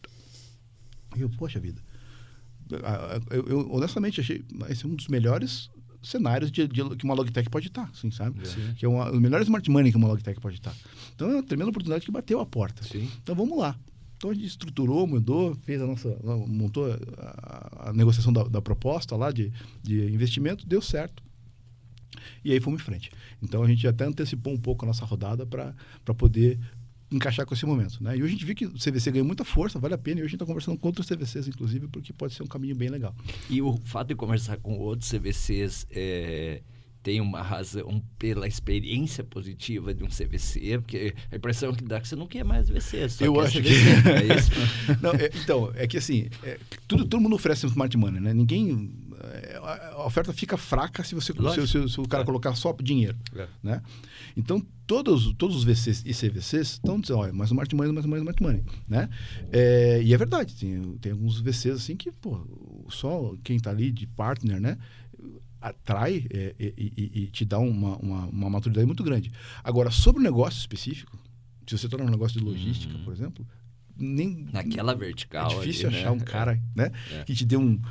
E eu, poxa vida. Eu, eu, honestamente achei esse é um dos melhores cenários de, de- que uma Logitech pode estar, assim, sabe? Sim. Que é uma, o melhor smart money que uma Logitech pode estar. Então é uma tremenda oportunidade que bateu a porta. Sim. Então vamos lá. Então a gente estruturou, mudou, fez a nossa. montou a, a negociação da, da proposta lá de, de investimento, deu certo. E aí fomos em frente. Então a gente até antecipou um pouco a nossa rodada para poder encaixar com esse momento. Né? E hoje a gente viu que o CVC ganhou muita força, vale a pena. E hoje a gente está conversando com outros CVCs, inclusive, porque pode ser um caminho bem legal. E o fato de conversar com outros CVCs é, tem uma razão pela experiência positiva de um CVC, porque a impressão que dá é que você não quer mais VC. Só Eu acho CVC, que- é *laughs* isso? Não, é- então, é que assim, é, tudo, todo mundo oferece um smart money, né? Ninguém. É, a oferta fica fraca se você se, se- se o cara É. colocar só dinheiro. É. Né? Então, todos, todos os VCs e CVCs estão dizendo, olha, mais smart money, mais money, smart money. Né? É, e é verdade, tem, tem alguns VCs assim que, pô, só quem está ali de partner, né? Atrai é, e, e- e te dá uma, uma, uma maturidade muito grande. Agora, sobre o negócio específico, se você está num negócio de logística, por exemplo, nem Naquela vertical. é difícil ali, achar né? um cara né, É. que te dê um-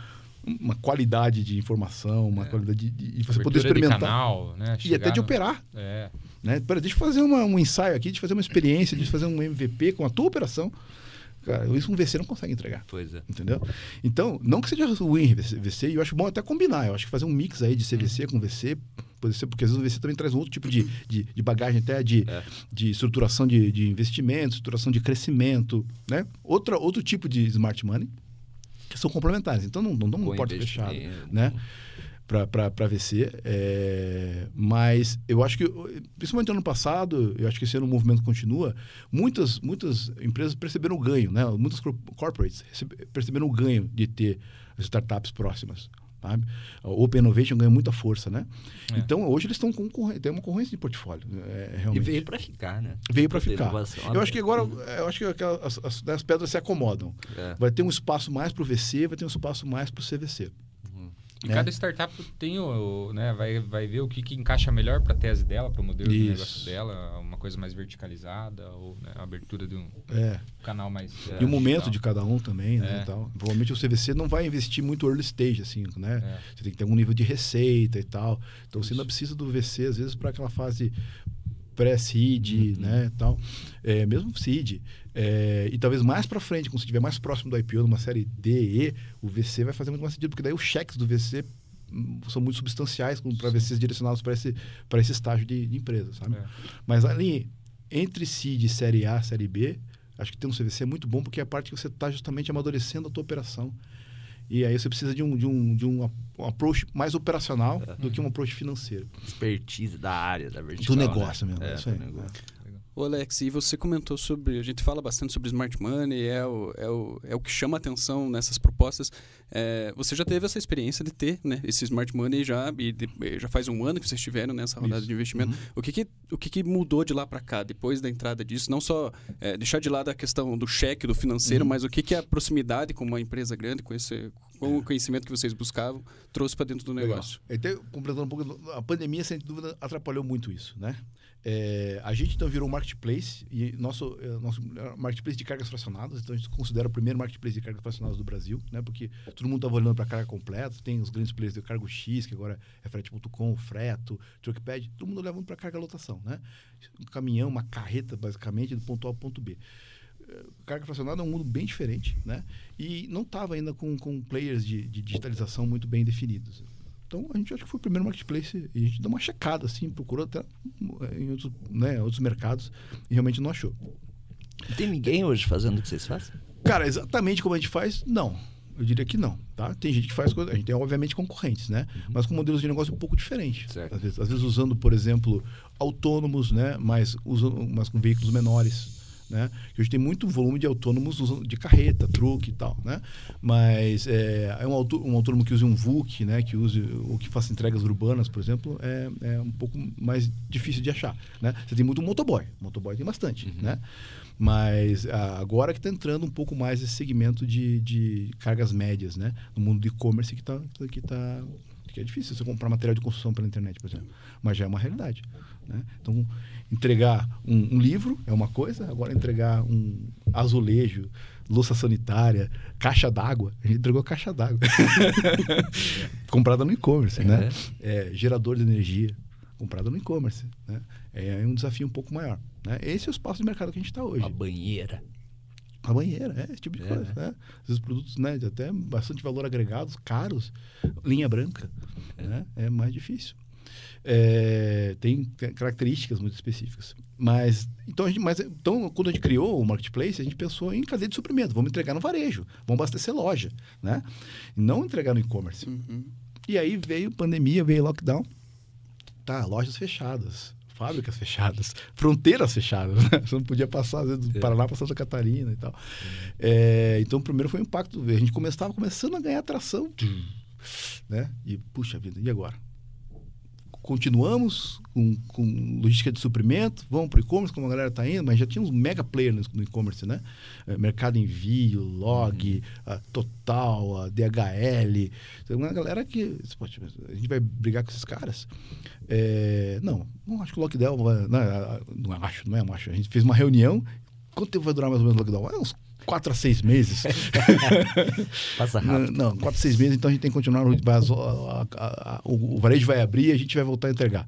uma qualidade de informação, uma qualidade de, de- de você poder Abertura experimentar. canal, né? E até de no- operar. É. Né? Pera, deixa eu fazer uma- um ensaio aqui, de fazer uma experiência, de fazer um MVP com a tua operação. Cara, isso um VC não consegue entregar. Pois é. Entendeu? Então, não que seja ruim VC, VC, e eu acho bom até combinar. Eu acho que fazer um mix aí de CVC com VC, pode ser, porque às vezes o VC também traz um outro tipo de, de, de bagagem, até de, É. de estruturação de, de investimento, estruturação de crescimento, né? Outra, outro tipo de smart money, que são complementares. Então, não, não dá uma porta fechada, né? Para VC. é, mas eu acho que, principalmente no ano passado, eu acho que esse ano o movimento continua, muitas, muitas empresas perceberam o ganho, né? Muitas cor- corporates perceberam o ganho de ter startups próximas. Sabe? A Open Innovation ganha muita força, né? É. Então, hoje eles estão com tem uma concorrência de portfólio. É, E realmente. veio para ficar, né? Veio para ficar. inovação Eu acho que agora, eu acho que aquela- as, as- né, as pedras se acomodam. É. Vai ter um espaço mais para o VC, vai ter um espaço mais para o CVC. E né? cada startup tem o, né, vai, vai ver o que, que encaixa melhor para a tese dela, para o modelo de Isso. negócio dela, uma coisa mais verticalizada ou né, a abertura de um É. canal mais E o é, momento digital. de cada um também, né? É. tal. Provavelmente o CVC não vai investir muito early stage, assim, né? É. Você tem que ter algum nível de receita e tal. Então você Isso. ainda precisa do VC, às vezes, para aquela fase pré-seed, Uhum. né, tal. É, mesmo seed. É, e talvez mais para frente, quando você estiver mais próximo do IPO, numa série D, E, o VC vai fazer muito mais sentido, porque daí os cheques do VC hum, são muito substanciais para VCs direcionados para esse, pra esse estágio de, de empresa, sabe? É. Mas ali, entre seed série A, série B, acho que ter um CVC é muito bom, porque é a parte que você está justamente amadurecendo a tua operação. E aí você precisa de um, de um, de um, um approach mais operacional do que um approach financeiro. Expertise da área, da vertical. Do negócio né? mesmo, É, é isso aí. negócio. Ô Alex, e você comentou sobre. A gente fala bastante sobre smart money, é o, é o, é o que chama atenção nessas propostas. É, você já teve essa experiência de ter né, esse smart money já, e de- já faz um ano que vocês estiveram nessa rodada Isso. de investimento. Uhum. O, que, que, o que, que mudou de lá para cá, depois da entrada disso? Não só é, deixar de lado a questão do cheque, do financeiro, Uhum. mas o que, que a proximidade com uma empresa grande, com, esse, com o conhecimento que vocês buscavam, trouxe para dentro do negócio. Legal. Então, completando um pouco, a pandemia, sem dúvida, atrapalhou muito isso, né? É, a gente então virou um marketplace e nosso, é, nosso marketplace de cargas fracionadas, então a gente considera o primeiro marketplace de cargas fracionadas do Brasil, né? Porque todo mundo estava olhando para carga completa, tem os grandes players do Cargo X, que agora é frete.com, Freto, Truckpad, todo mundo levando para carga lotação, né? Um caminhão, uma carreta, basicamente, do ponto A ao ponto B carga fracionada é um mundo bem diferente, né? E não estava ainda com, com players de, de digitalização muito bem definidos. Então a gente acho que foi o primeiro marketplace e a gente deu uma checada assim, procurou até eh, em outros, né, outros mercados e realmente não achou. Tem ninguém hoje fazendo o que vocês fazem? Cara, exatamente como a gente faz, não. Eu diria que não, tá? Tem gente que faz coisa, a gente tem obviamente concorrentes, né? Mas com modelos de negócio um pouco diferentes. Certo. Às vezes, às vezes usando, por exemplo, autônomos, né? Mas, usando, mas com veículos menores, né? Que hoje tem muito volume de autônomos de carreta, truque e tal, né? Mas é, é um, autô- um autônomo que use um VUC, né? Que use ou que faça entregas urbanas, por exemplo, é, é um pouco mais difícil de achar, né? Você tem muito motoboy, motoboy tem bastante, né? Mas agora que está entrando um pouco mais esse segmento de, de cargas médias, né? No mundo do e-commerce que está que tá, que é difícil você comprar material de construção pela internet, por exemplo. Mas já é uma realidade. Né? Então, entregar um, um livro é uma coisa, agora entregar um azulejo, louça sanitária, caixa d'água. A gente entregou caixa d'água. *laughs* comprada no e-commerce, né? É, gerador de energia, comprada no e-commerce. Né? É um desafio um pouco maior. Né? Esse é o espaço de mercado que a gente está hoje. Uma banheira. A banheira, é, esse tipo de É, coisa. Né? Às vezes produtos né, de até bastante valor agregado, caros, linha branca, né? é mais difícil. É, tem ca- características muito específicas. Mas então, a gente, mas, então, quando a gente criou o marketplace, a gente pensou em cadeia de suprimento. Vamos entregar no varejo, vamos abastecer loja, né? Não entregar no e-commerce. Uhum. E aí veio pandemia, veio lockdown. Tá, lojas fechadas, fábricas fechadas, *laughs* fronteiras fechadas. Né? Você não podia passar às vezes, do É. Paraná para Santa Catarina e tal. É, então, primeiro foi o impacto. A gente estava começando a ganhar atração. Né? E, puxa vida, e agora? Continuamos com, com logística de suprimento, vamos para o e-commerce, como a galera está indo, mas já tinha uns mega players no, e-commerce, né? É, Mercado Envio, Log, a Total, a DHL. Tem uma galera que. Poxa, a gente vai brigar com esses caras? É, não, não acho que o lockdown. Não, é, não acho, não é, acho. A gente fez uma reunião. Quanto tempo vai durar mais ou menos o lockdown? É uns 4 a 6 meses. *laughs* Passa Não, rápido. não, 4 a 6 meses, então a gente tem que continuar. a- a- a- o, o varejo vai abrir e a gente vai voltar a entregar.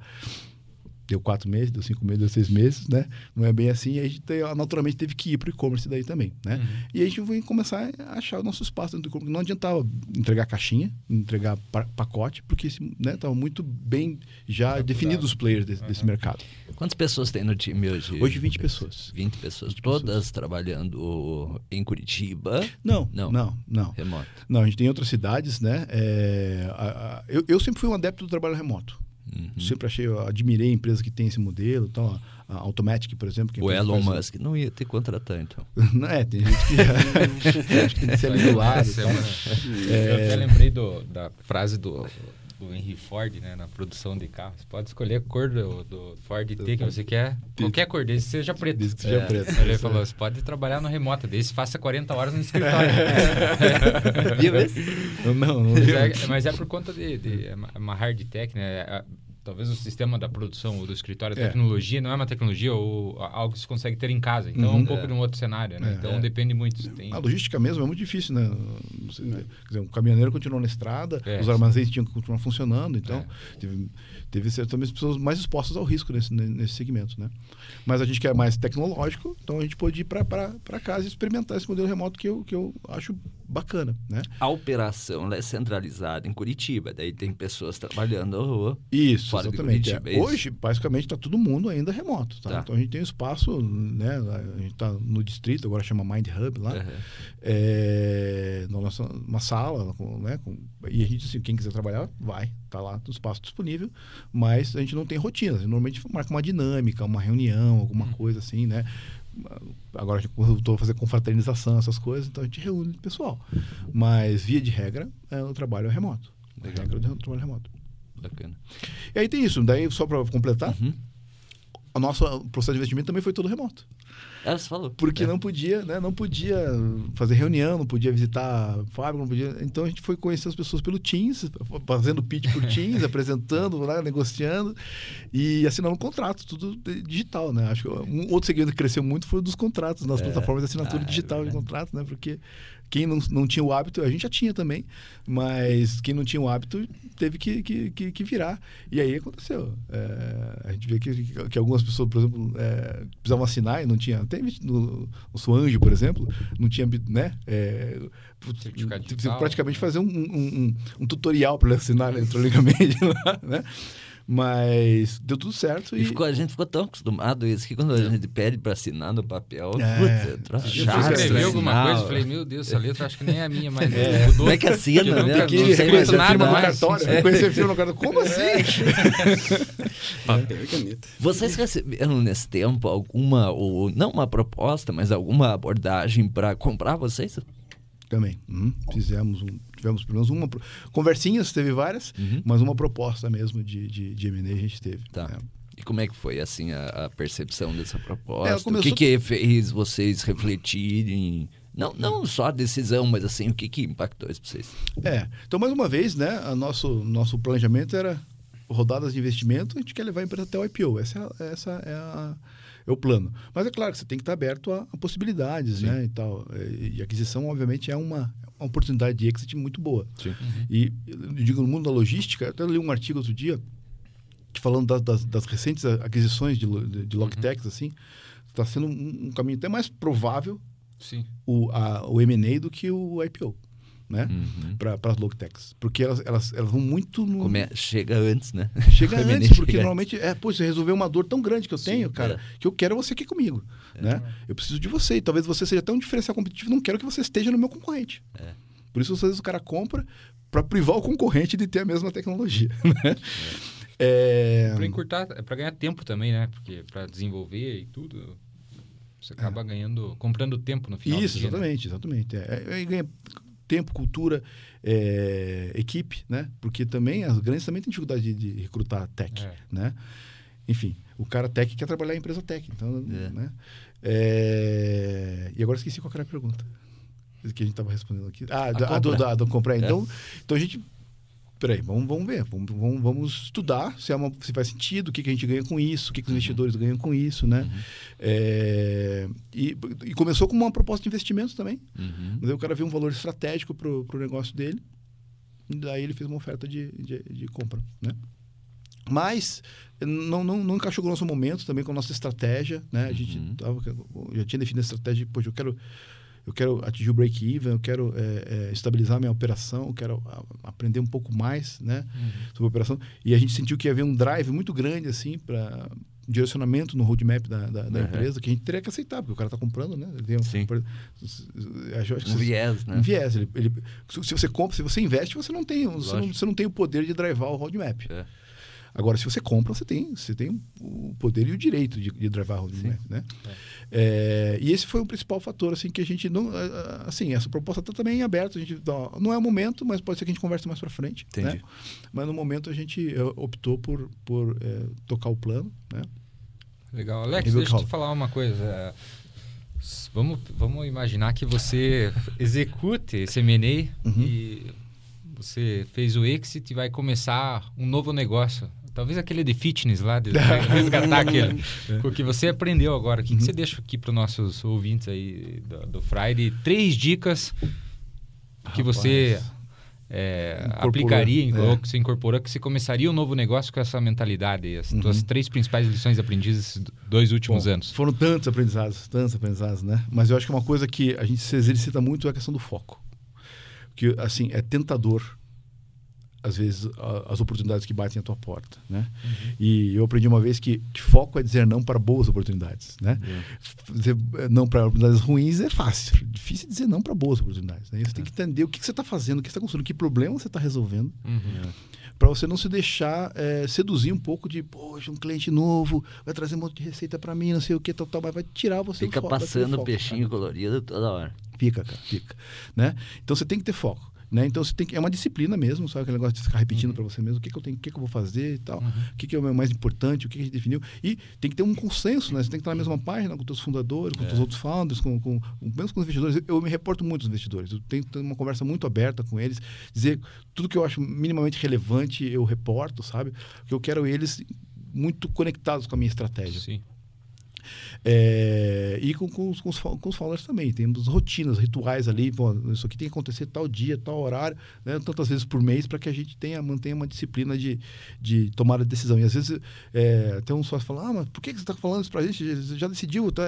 Deu quatro meses, deu cinco meses, deu seis meses, né? Não é bem assim. E a gente naturalmente teve que ir para o e-commerce daí também, né? Uhum. E a gente foi começar a achar o nosso espaço dentro do e-commerce. Não adiantava entregar caixinha, entregar pa- pacote, porque estava muito bem já Estruturado. definidos os players desse, desse Uhum. mercado. Quantas pessoas tem no time hoje? Hoje, 20 pessoas. 20 pessoas. 20 todas trabalhando em Curitiba. Não, Não. não, não. não. Remoto. Não, a gente tem outras cidades, né? É, a- a- eu, eu sempre fui um adepto do trabalho remoto. Uhum. Sempre achei, eu admirei empresas que têm esse modelo. Então, a, a Automatic, por exemplo. Que é O empresa que Elon faz- Musk não ia te contratar, então. Não, *laughs* é, tem gente que *laughs* acho que tem que ser ali do lado. é Eu até lembrei do- da frase do, o Henry Ford, né, na produção de carros. Você pode escolher a cor do, do Ford T que você quer, qualquer cor, desde que seja preto. Desde que seja É. preto. Ele falou, você pode trabalhar no remoto, desde faça 40 horas no escritório. *laughs* Viu esse? *laughs* Não, não, não mas, é, mas é por conta de, de é uma- uma hard tech, né? É, Talvez o sistema da produção ou do escritório, a É. tecnologia, não é uma tecnologia ou algo que se consegue ter em casa. Então é um Uhum. pouco É. de um outro cenário, né? É. Então É. depende muito. Tem... A logística mesmo é muito difícil, né? Você- quer dizer, um caminhoneiro continuou na estrada, É, os armazéns tinham que continuar funcionando, então Teve, teve certamente pessoas mais expostas ao risco nesse, nesse segmento, né? Mas a gente quer mais tecnológico, então a gente pôde ir para casa e experimentar esse modelo remoto que eu, que eu acho bacana, né? A operação é centralizada em Curitiba, daí tem pessoas trabalhando. Isso, Fora exatamente. Curitiba, é. é isso? Hoje, basicamente, está todo mundo ainda remoto. Tá? Tá. Então a gente tem um espaço, né? A gente está no distrito, agora chama Mind Hub lá. Aham. é, na nossa uma sala, né, com- e a gente, assim, quem quiser trabalhar, vai, tá lá no espaço disponível, mas a gente não tem rotina, normalmente marca uma dinâmica, uma reunião, alguma coisa assim, né? Agora voltou a fazer confraternização, essas coisas, então a gente reúne o pessoal. Mas, via de regra, é, o trabalho é remoto. A Legal. regra do trabalho é remoto. Bacana. E aí tem isso, daí só para completar, Uhum. o nosso processo de investimento também foi todo remoto. É, você falou. Porque É. não podia, né? Não podia fazer reunião, não podia visitar a fábrica, não podia. Então a gente foi conhecer as pessoas pelo Teams, fazendo pitch por *laughs* Teams, apresentando, lá, negociando e assinando um contrato, tudo digital, né? Acho que um outro segmento que cresceu muito foi o dos contratos, nas plataformas de assinatura Ah, é digital de contrato, né? Porque quem não, não tinha o hábito, a gente já tinha também, mas quem não tinha o hábito teve que, que, que, que virar. E aí aconteceu. É, a gente vê que, que, algumas pessoas, por exemplo, é, precisavam assinar e não tinha. Tem no, no Suanjo, por exemplo, não tinha, né? É, digital, praticamente né? fazer um, um, um- um tutorial para ele assinar eletronicamente *laughs* lá, né? Mas deu tudo certo E e. ficou, a gente ficou tão acostumado a isso que quando a gente pede pra assinar no papel, É. putz, é Eu chato, fui escrever assinar. alguma coisa e falei, meu Deus, essa letra acho que nem é a minha, mas É. mudou. Como é que assina, Eu nunca- né? não que sei mais nada firma no mais. cartório, É. reconhecer firma no cartório. Como assim? *laughs* Papel e caneta. Vocês receberam nesse tempo alguma, ou não uma proposta, mas alguma abordagem pra comprar vocês? Também. Uhum. Fizemos um, tivemos pelo menos uma. Conversinhas, teve várias, Uhum. mas uma proposta mesmo de, de, de M&A a gente teve. Tá. né? E como é que foi, assim, a, a percepção dessa É, proposta? começou- O que que fez vocês refletirem? Não, não só a decisão, mas assim, o que que impactou isso pra vocês? É. Então, mais uma vez, né, a nosso, nosso planejamento era rodadas de investimento, a gente quer levar a empresa até o IPO. Essa é, essa é, a- é o plano. Mas é claro que você tem que estar aberto a, a possibilidades, né, e tal. E, e aquisição, obviamente, é uma, uma oportunidade de exit muito boa. Sim. E eu digo, no mundo da logística, eu até li um artigo outro dia falando das, das, das recentes aquisições de, de, de Logitechs, assim, está sendo um, um caminho até mais provável Sim. o, a, o M&A do que o IPO, né? Uhum. Para as Logitechs. Porque elas, elas, elas vão muito no... Come- Chega antes, né? Chega *laughs* antes, porque chega normalmente... É, pô, você resolveu uma dor tão grande que eu tenho, cara, é. que eu quero você aqui comigo, né? Eu preciso de você. E talvez você seja tão diferencial competitivo, não quero que você esteja no meu concorrente. É. Por isso, às vezes, o cara compra para privar o concorrente de ter a mesma tecnologia, *laughs* né? É... Pra encurtar, é pra ganhar tempo também, né? Porque pra desenvolver e tudo, você acaba ganhando, comprando tempo no final. do Isso, dia, né? exatamente, exatamente. É, é, ganha tempo, cultura, é, equipe, né? Porque também as grandes também têm dificuldade de, de recrutar tech, É. né? Enfim, o cara tech quer trabalhar em empresa tech, então, É. né? É, E agora esqueci qual era a pergunta que a gente estava respondendo aqui. Ah, a do, compra. da, do comprar. É. Então, então a gente Peraí, vamos, vamos ver. Vamos, vamos, estudar se, é uma- se faz sentido, o que, que a gente ganha com isso, o que, que os investidores ganham com isso, né? É, e, e começou com uma proposta de investimento também. Uhum. O cara viu um valor estratégico pro, pro negócio dele. E daí ele fez uma oferta de, de, de compra, né? Mas não, não, não encaixou com o nosso momento, também com a nossa estratégia, né? A gente Uhum. tava, já tinha definido a estratégia de, poxa, eu quero, eu quero atingir o break-even, eu quero é, é, estabilizar a minha operação, eu quero a- aprender um pouco mais, né? Sobre a operação. E a gente sentiu que havia um drive muito grande, assim, para direcionamento no roadmap da, da, da Uhum. empresa, que a gente teria que aceitar, porque o cara está comprando, né? Ele tem um- Sim. acho- acho Um viés, né? um viés. Ele, ele- se você compra, se você investe, você não tem, você não, você não tem o poder de drivar o roadmap. É. Agora, se você compra, você tem, você tem o poder e o direito de, de drivar road map, né? É, e esse foi o principal fator, assim, que a gente não... Assim, essa proposta tá também em aberto, a gente não é o momento, mas pode ser que a gente converse mais para frente, Entendi. né? Mas no momento a gente eh, optou por, por eh, tocar o plano, né? Legal. Alex, deixa eu te falar uma coisa. É, Vamos, vamos imaginar que você execute esse M&A Uhum. e você fez o exit e vai começar um novo negócio. Talvez aquele de fitness lá, de *laughs* resgatar aquele. É. O que você aprendeu agora. O Uhum. que, que você deixa aqui para os nossos ouvintes aí do, do Friday? Três dicas que você Rapaz. é, aplicaria, é. que você incorporou, que você começaria um novo negócio com essa mentalidade. As Uhum. tuas três principais lições aprendidas esses dois últimos Bom, anos. Foram tantos aprendizados, tantos aprendizados, né? Mas eu acho que uma coisa que a gente se exercita muito é a questão do foco. Que, assim, é tentador, às vezes, a- as oportunidades que batem à tua porta, né? E eu aprendi uma vez que, que foco é dizer não para boas oportunidades, né? Dizer eh, não para oportunidades ruins é fácil. Difícil dizer não para boas oportunidades. Né? Você tem que entender o que, que você está fazendo, o que você está construindo, que problema você está resolvendo, Uhum. para você não se deixar eh, seduzir um pouco de, poxa, um cliente novo vai trazer um monte de receita para mim, não sei o que, tal, tal, mas vai tirar você Fica do foco. passando foco, peixinho sabe? colorido toda hora. Fica, cara, fica. Né? Então você tem que ter foco. Né? Então você tem que, é uma disciplina mesmo, sabe aquele negócio de ficar repetindo para você mesmo o que, que eu tenho, o que, que eu vou fazer e tal, o que, que é o mais importante, o que, que a gente definiu. E tem que ter um consenso, né? Você tem que estar na mesma página com os teus fundadores, com os outros founders, com, com, mesmo com os investidores. Eu, eu me reporto muito aos investidores. Eu tenho uma conversa muito aberta com eles, dizer tudo que eu acho minimamente relevante, eu reporto, sabe? Porque eu quero eles muito conectados com a minha estratégia. Sim. É, e com, com, os, com, os, com os founders também. Temos rotinas, rituais ali. Pô, isso aqui tem que acontecer tal dia, tal horário, né, tantas vezes por mês, para que a gente tenha, mantenha uma disciplina de, de tomada de decisão. E às vezes é, tem um sócio que fala: Ah, mas por que que você está falando isso para a gente? Você já decidiu, tá,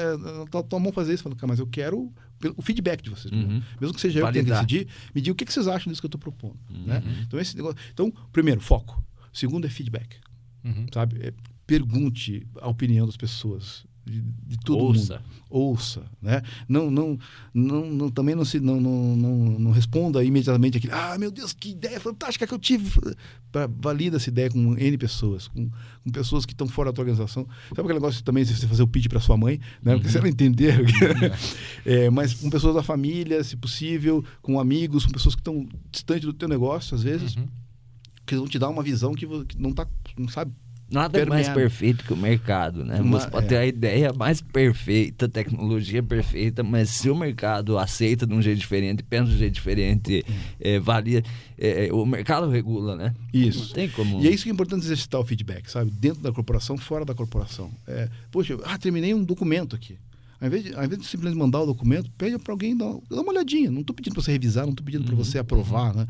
tá, tá mão fazer isso. Falo, cara, mas eu quero o feedback de vocês. Uhum. Mesmo que seja eu que tenha que decidir, me diga o que, que vocês acham disso que eu estou propondo. Né? Então, esse negócio, então, primeiro, foco. Segundo é feedback Uhum. sabe? É, pergunte a opinião das pessoas, de, de todo Ouça. mundo. Ouça, né? Não, não, não, não- também não se não, não, não, não responda imediatamente aquele, ah, meu Deus, que ideia fantástica que eu tive. Pra, valida essa ideia com N pessoas, com, com pessoas que estão fora da tua organização. Sabe aquele negócio também de você fazer o pitch para sua mãe, né? Porque se ela entender, é, mas com pessoas da família, se possível, com amigos, com pessoas que estão distantes do teu negócio, às vezes, Uhum. que vão te dar uma visão que, que não tá, não sabe Nada é mais perfeito que o mercado, né? Uma- Você pode é. ter a ideia mais perfeita, tecnologia perfeita, mas se o mercado aceita de um jeito diferente, pensa de um jeito diferente, é, valia, é, é, o mercado regula, né? Isso. Não tem como. E é isso que é importante exercitar o feedback, sabe? Dentro da corporação, fora da corporação. É, poxa, ah, terminei um documento aqui. Ao invés, de, ao invés de simplesmente mandar o documento, pede para alguém dar, dar uma olhadinha. Não estou pedindo para você revisar, não estou pedindo para você aprovar, né?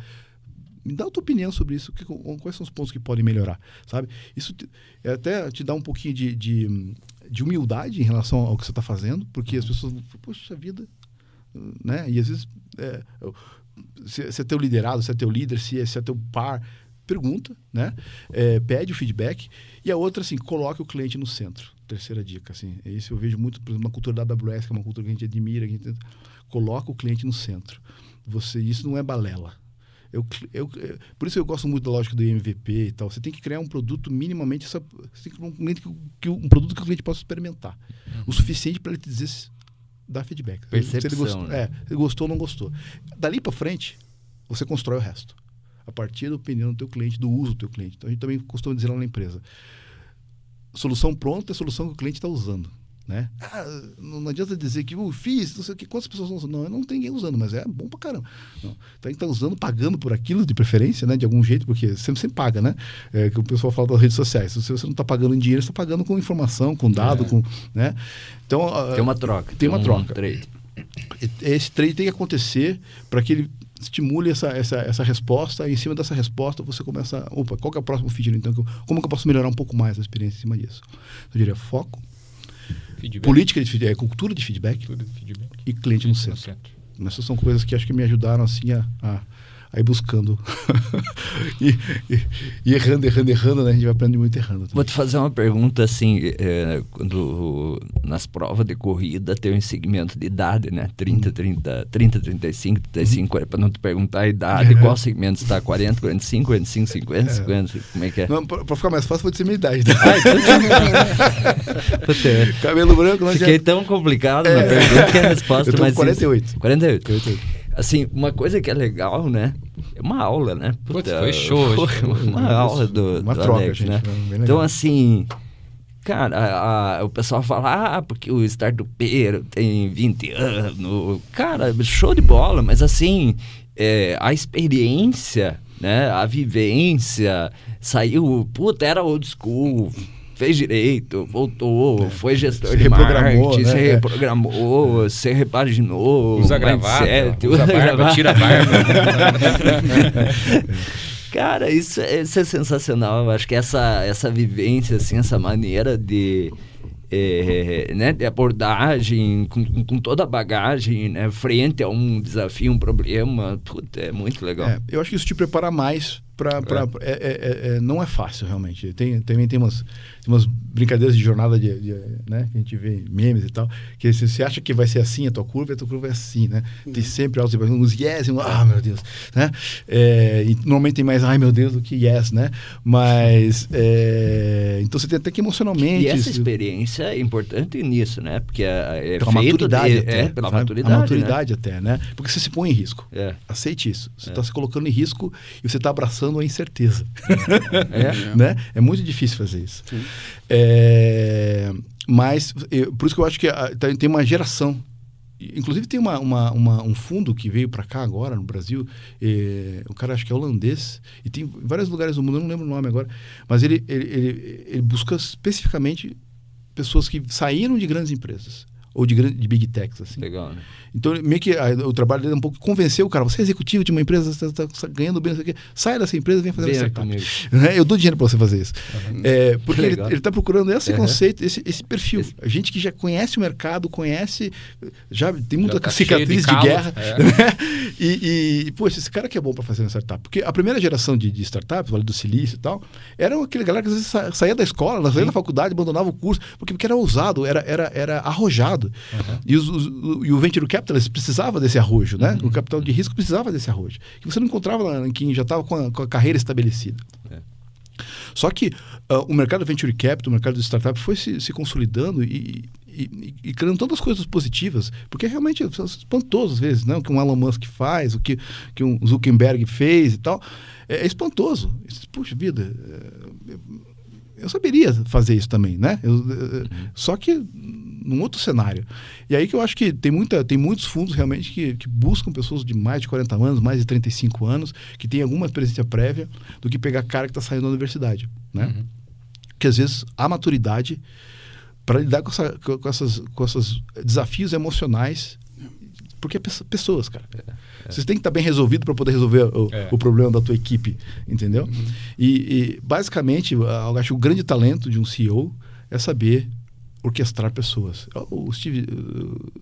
Me dá a tua opinião sobre isso. que- quais são os pontos que podem melhorar, sabe? Isso te- é até te dá um pouquinho de, de, de humildade em relação ao que você está fazendo, porque as pessoas poxa vida, né? E às vezes, é, se, se é teu liderado, se é teu líder, se é, se é teu par, pergunta, né? É, pede o feedback. E a outra, assim, coloque o cliente no centro. Terceira dica, assim. Isso eu vejo muito, por exemplo, na cultura da AWS, que é uma cultura que a gente admira. Que a gente, coloca o cliente no centro. Você, isso não é balela. Eu, eu, eu- por isso eu gosto muito da lógica do MVP e tal. Você tem que criar um produto minimamente. Você tem que criar um, cliente que, que- um produto que o cliente possa experimentar. O suficiente para ele te dizer dar feedback. se ele Percepção, gostou, né? é, ele gostou ou não gostou. Dali para frente, você constrói o resto. A partir da opinião do teu cliente, do uso do teu cliente. Então a gente também costuma dizer lá na empresa. Solução pronta é a solução que o cliente está usando. Né? Ah, não, adianta dizer que eu fiz, não sei o que, quantas pessoas estão usando. Não, não tem ninguém usando, mas é bom pra caramba. Não. Então a gente está usando, pagando por aquilo de preferência, né? De algum jeito, porque sempre, sempre paga, né? É, que o pessoal fala das redes sociais. Se você não está pagando em dinheiro, você está pagando com informação, com dado, com. Né? Então, ah, Tem uma troca. Tem uma um troca. trade. esse trade tem que acontecer para que ele estimule essa, essa, essa resposta e em cima dessa resposta você começa opa, qual que é o próximo feature então? Como que eu posso melhorar um pouco mais a experiência em cima disso? Eu diria foco, Feedback. política de feedback, cultura de feedback Tudo feedback. e cliente no No centro. centro. Essas são coisas que acho que me ajudaram assim a, a, aí buscando. *laughs* e, e- e errando, errando, errando, né? A gente vai aprendendo muito errando. Vou te fazer uma pergunta assim, é, quando nas provas de corrida tem um segmento de idade, né? 30, 30, 30, 35, 35, é para não te perguntar a idade, qual segmento está? 40, 45, 45, 50, 50, como é que é? Não, pra, pra ficar mais fácil, vou dizer minha idade. tá? Ai, tudo- Puta, é. Cabelo branco, não Fiquei adianta. tão complicado na pergunta que a resposta Eu tô mais 48. 48. Assim, uma coisa que é legal, né? É uma aula, né? Putz, foi show hoje. Uma, aula do, Uma do troca, Alex, gente, né? foi. Então, assim, cara, a- a- o pessoal fala, ah, porque o startupeiro tem 20 anos. Cara, show de bola, mas assim, é, a experiência, né? A vivência, saiu, puta, era old school. Fez direito, voltou, foi gestor Se de reprogramou, marketing, né? se É. reprogramou, se repaginou, Usa mindset, gravata, usa barba, tira a barba. *laughs* Cara, isso, é- isso é sensacional. Eu acho que essa, essa vivência, assim, essa maneira de, eh, né, de abordagem, com, com- toda a bagagem, né, frente a um desafio, um problema, puta, é muito legal. É, eu acho que isso te prepara mais para. É. é- é- é- não é fácil, realmente. Tem, também tem umas, umas brincadeiras de jornada de, de, né, que a gente vê em memes e tal, que se você acha que vai ser assim a tua curva, a tua curva é assim, né? Tem sempre altos e baixos, uns yes, e um, ah, meu Deus, né? É, e normalmente tem mais ai, meu Deus, do que yes, né? Mas, é, então você tem até que emocionalmente... E essa isso- experiência é importante nisso, né? Porque é, é pela maturidade de, até. É, pela sabe? maturidade, A maturidade até, né? Porque você se põe em risco. Né? É. Aceite isso. Você está se colocando em risco e você está abraçando a incerteza. É. *laughs* né? é muito difícil fazer isso. É, mas, eu- por isso que eu acho que ah, tem tem uma geração. Inclusive, tem uma, uma- uma- um fundo que veio para cá agora, no Brasil. eh, o cara acho que é holandês. E tem em vários lugares do mundo, eu não lembro o nome agora. Mas ele, ele, ele, ele busca especificamente pessoas que saíram de grandes empresas. Ou de, gran- de big techs, assim. Legal, né? Então, meio que ah, o trabalho dele é um pouco convencer o cara. Você é executivo de uma empresa, você está ganhando bem, não sei o quê. Sai dessa empresa e vem fazer Venha startup. Né? *laughs* Eu dou dinheiro para você fazer isso. É, porque ele Legal. está procurando esse Uhum. conceito, esse, esse perfil. Esse- A gente que já conhece o mercado, conhece, já tem muita Já tá cicatriz de, de guerra. é. *laughs* né? E, e, poxa, esse cara que é bom para fazer uma startup. Porque a primeira geração de, de startups, Vale do Silício e tal, era aquele galera que às vezes sa- saía da escola, saía da faculdade, abandonava o curso, porque, porque era ousado, era, era, era arrojado. E, os- os- o- e o Venture Capitalist precisava desse arrojo, né? O capital de risco precisava desse arrojo. Que você não encontrava lá em quem já estava com, a- com a carreira estabelecida. Só que ah, o mercado venture capital, o mercado de startup foi se, se consolidando e, e, e- e criando tantas coisas positivas, porque realmente é espantoso às vezes, né? O que um Elon Musk faz, o que, que um Zuckerberg fez e tal, é, é espantoso. Puxa vida, é, eu saberia fazer isso também, né? Eu, eh, Só que num outro cenário. E aí que eu acho que tem, muita, tem muitos fundos realmente que, que buscam pessoas de mais de 40 anos, mais de 35 anos, que têm alguma experiência prévia, do que pegar cara que está saindo da universidade, né? Que às vezes a maturidade para lidar com, essa, com, essas, com esses desafios emocionais, porque é pesso- pessoas, cara. Você tem que estar bem resolvido para poder resolver o, É. o problema da tua equipe, entendeu? E, e, basicamente, eu acho que o grande talento de um CEO é saber orquestrar pessoas. O Steve,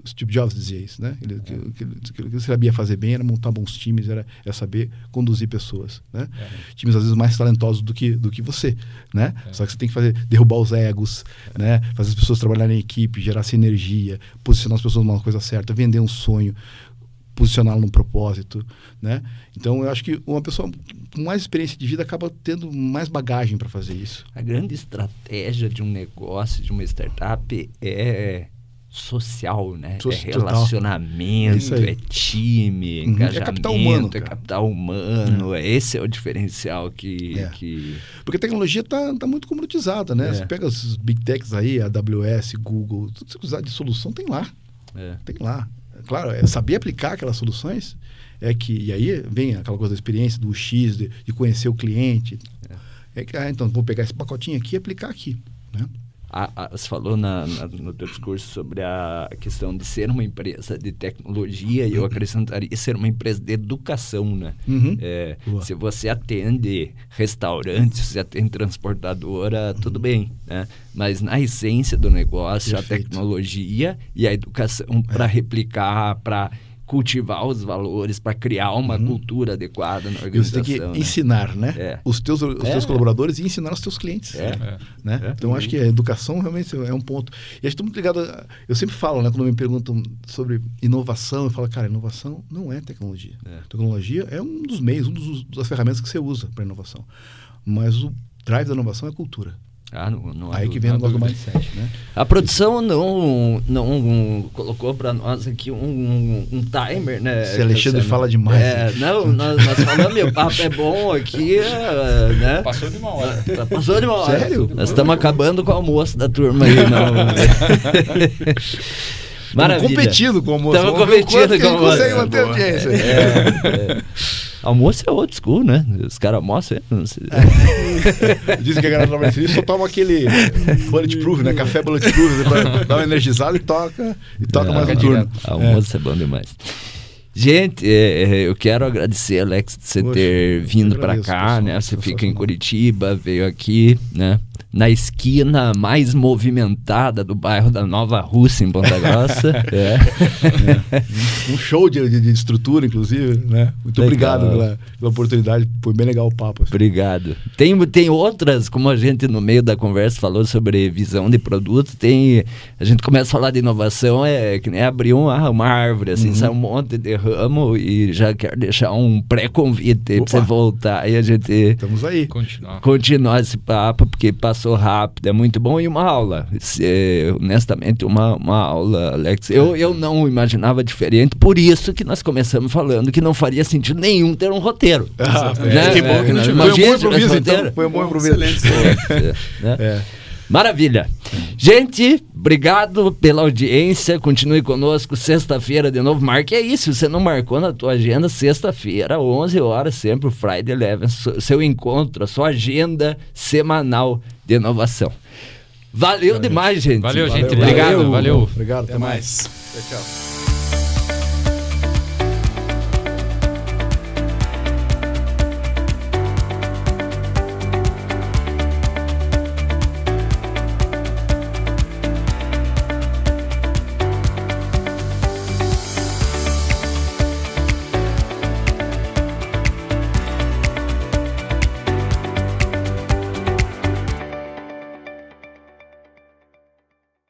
o Steve Jobs dizia isso, né? Ele, que, que, que ele sabia fazer bem era montar bons times, era, era saber conduzir pessoas, né? Times às vezes mais talentosos do que, do que você, né? Só que você tem que fazer derrubar os egos, né? Fazer as pessoas trabalharem em equipe, gerar sinergia, posicionar as pessoas numa coisa certa, vender um sonho, posicioná-lo num propósito, né? Então eu acho que uma pessoa com mais experiência de vida acaba tendo mais bagagem para fazer isso. A grande estratégia de um negócio, de uma startup é social, né? So- é relacionamento, é time, Uhum. É engajamento, capital humano, é capital humano. Esse é o diferencial que... É. que... Porque a tecnologia está tá muito comoditizada, né? É. Você pega os big techs aí, AWS, Google, tudo que você precisar de solução tem lá. É. Tem lá. Claro, é saber aplicar aquelas soluções é que. E aí vem aquela coisa da experiência, do X, de, de conhecer o cliente. É. que, ah, então, vou pegar esse pacotinho aqui e aplicar aqui. Né? A- a- você falou na- na- no teu discurso sobre a questão de ser uma empresa de tecnologia e eu acrescentaria ser uma empresa de educação, né? Uhum. É, se você atende restaurantes, se você atende transportadora, tudo bem, né? Mas na essência do negócio, Perfeito. É. a tecnologia e a educação para replicar, para cultivar os valores, para criar uma cultura adequada na Uhum. E você tem organização. que né? ensinar, né? É. Os teus, os É. teus colaboradores e ensinar os teus clientes. É. Né? É. Então, acho que a educação realmente é um ponto. E acho que estou muito ligado. a- eu sempre falo, né, quando me perguntam sobre inovação, eu falo, cara, inovação não é tecnologia. É. Tecnologia é um dos meios, um dos, das ferramentas que você usa para inovação. Mas o drive da inovação é cultura. Ah, não, não Aí que vem o negócio do mindset, né? A produção não, não colocou para nós aqui um, um timer, né? Esse Alexandre fala demais, É, não, nós, nós falamos, meu papo é bom aqui, é, né? Passou de uma hora. Tá- Passou de uma hora. Sério? Nós estamos acabando com o almoço da turma aí, não. *laughs* Maravilha. Estamos competindo com o almoço. Estamos competindo com o almoço. consegue manter É, audiência. É, é. *laughs* Almoço é old school, né? Os caras almoçam, é. *laughs* Dizem que a galera da só toma aquele bulletproof, né? Café bulletproof, dar uma energizada e toca, e toca mais um turno. Almoço é. bom demais. Gente, é, é, eu quero agradecer, Alex, de você Poxa, ter vindo para cá, né? Você fica em. Curitiba, veio aqui, né? Na esquina mais movimentada do bairro da Nova Rússia, em Ponta Grossa. *laughs* é. Um show de, de- estrutura, inclusive, né? Muito Legal. obrigado pela, pela oportunidade. Foi bem legal o papo. assim. Obrigado. Tem, tem outras, como a gente no meio da conversa falou sobre visão de produto, tem. A gente começa a falar de inovação, é que nem abrir uma, uma árvore, assim, sai um monte de ramo e já quero deixar um pré-convite para você voltar e a gente Estamos aí. Continuar. continuar esse papo, porque passou rápido, é muito bom. E uma aula, é, honestamente, uma, uma aula, Alex. Eu, eu não imaginava diferente, por isso que nós começamos falando que não faria sentido nenhum ter um roteiro. Ah, Né? que bom que não É, tive. imagina Foi um bom improviso, então. Foi um bom improviso. Excelente. Pô, né? É. Maravilha. Gente, obrigado pela audiência. Continue conosco sexta-feira de novo. Marque aí, se você não marcou na tua agenda, sexta-feira, 11 horas, sempre o Friday Eleven, seu encontro, a sua agenda semanal de inovação. Valeu demais, gente. Valeu, gente. Valeu, Obrigado. valeu. Valeu. Obrigado. Até mais. Tchau, tchau.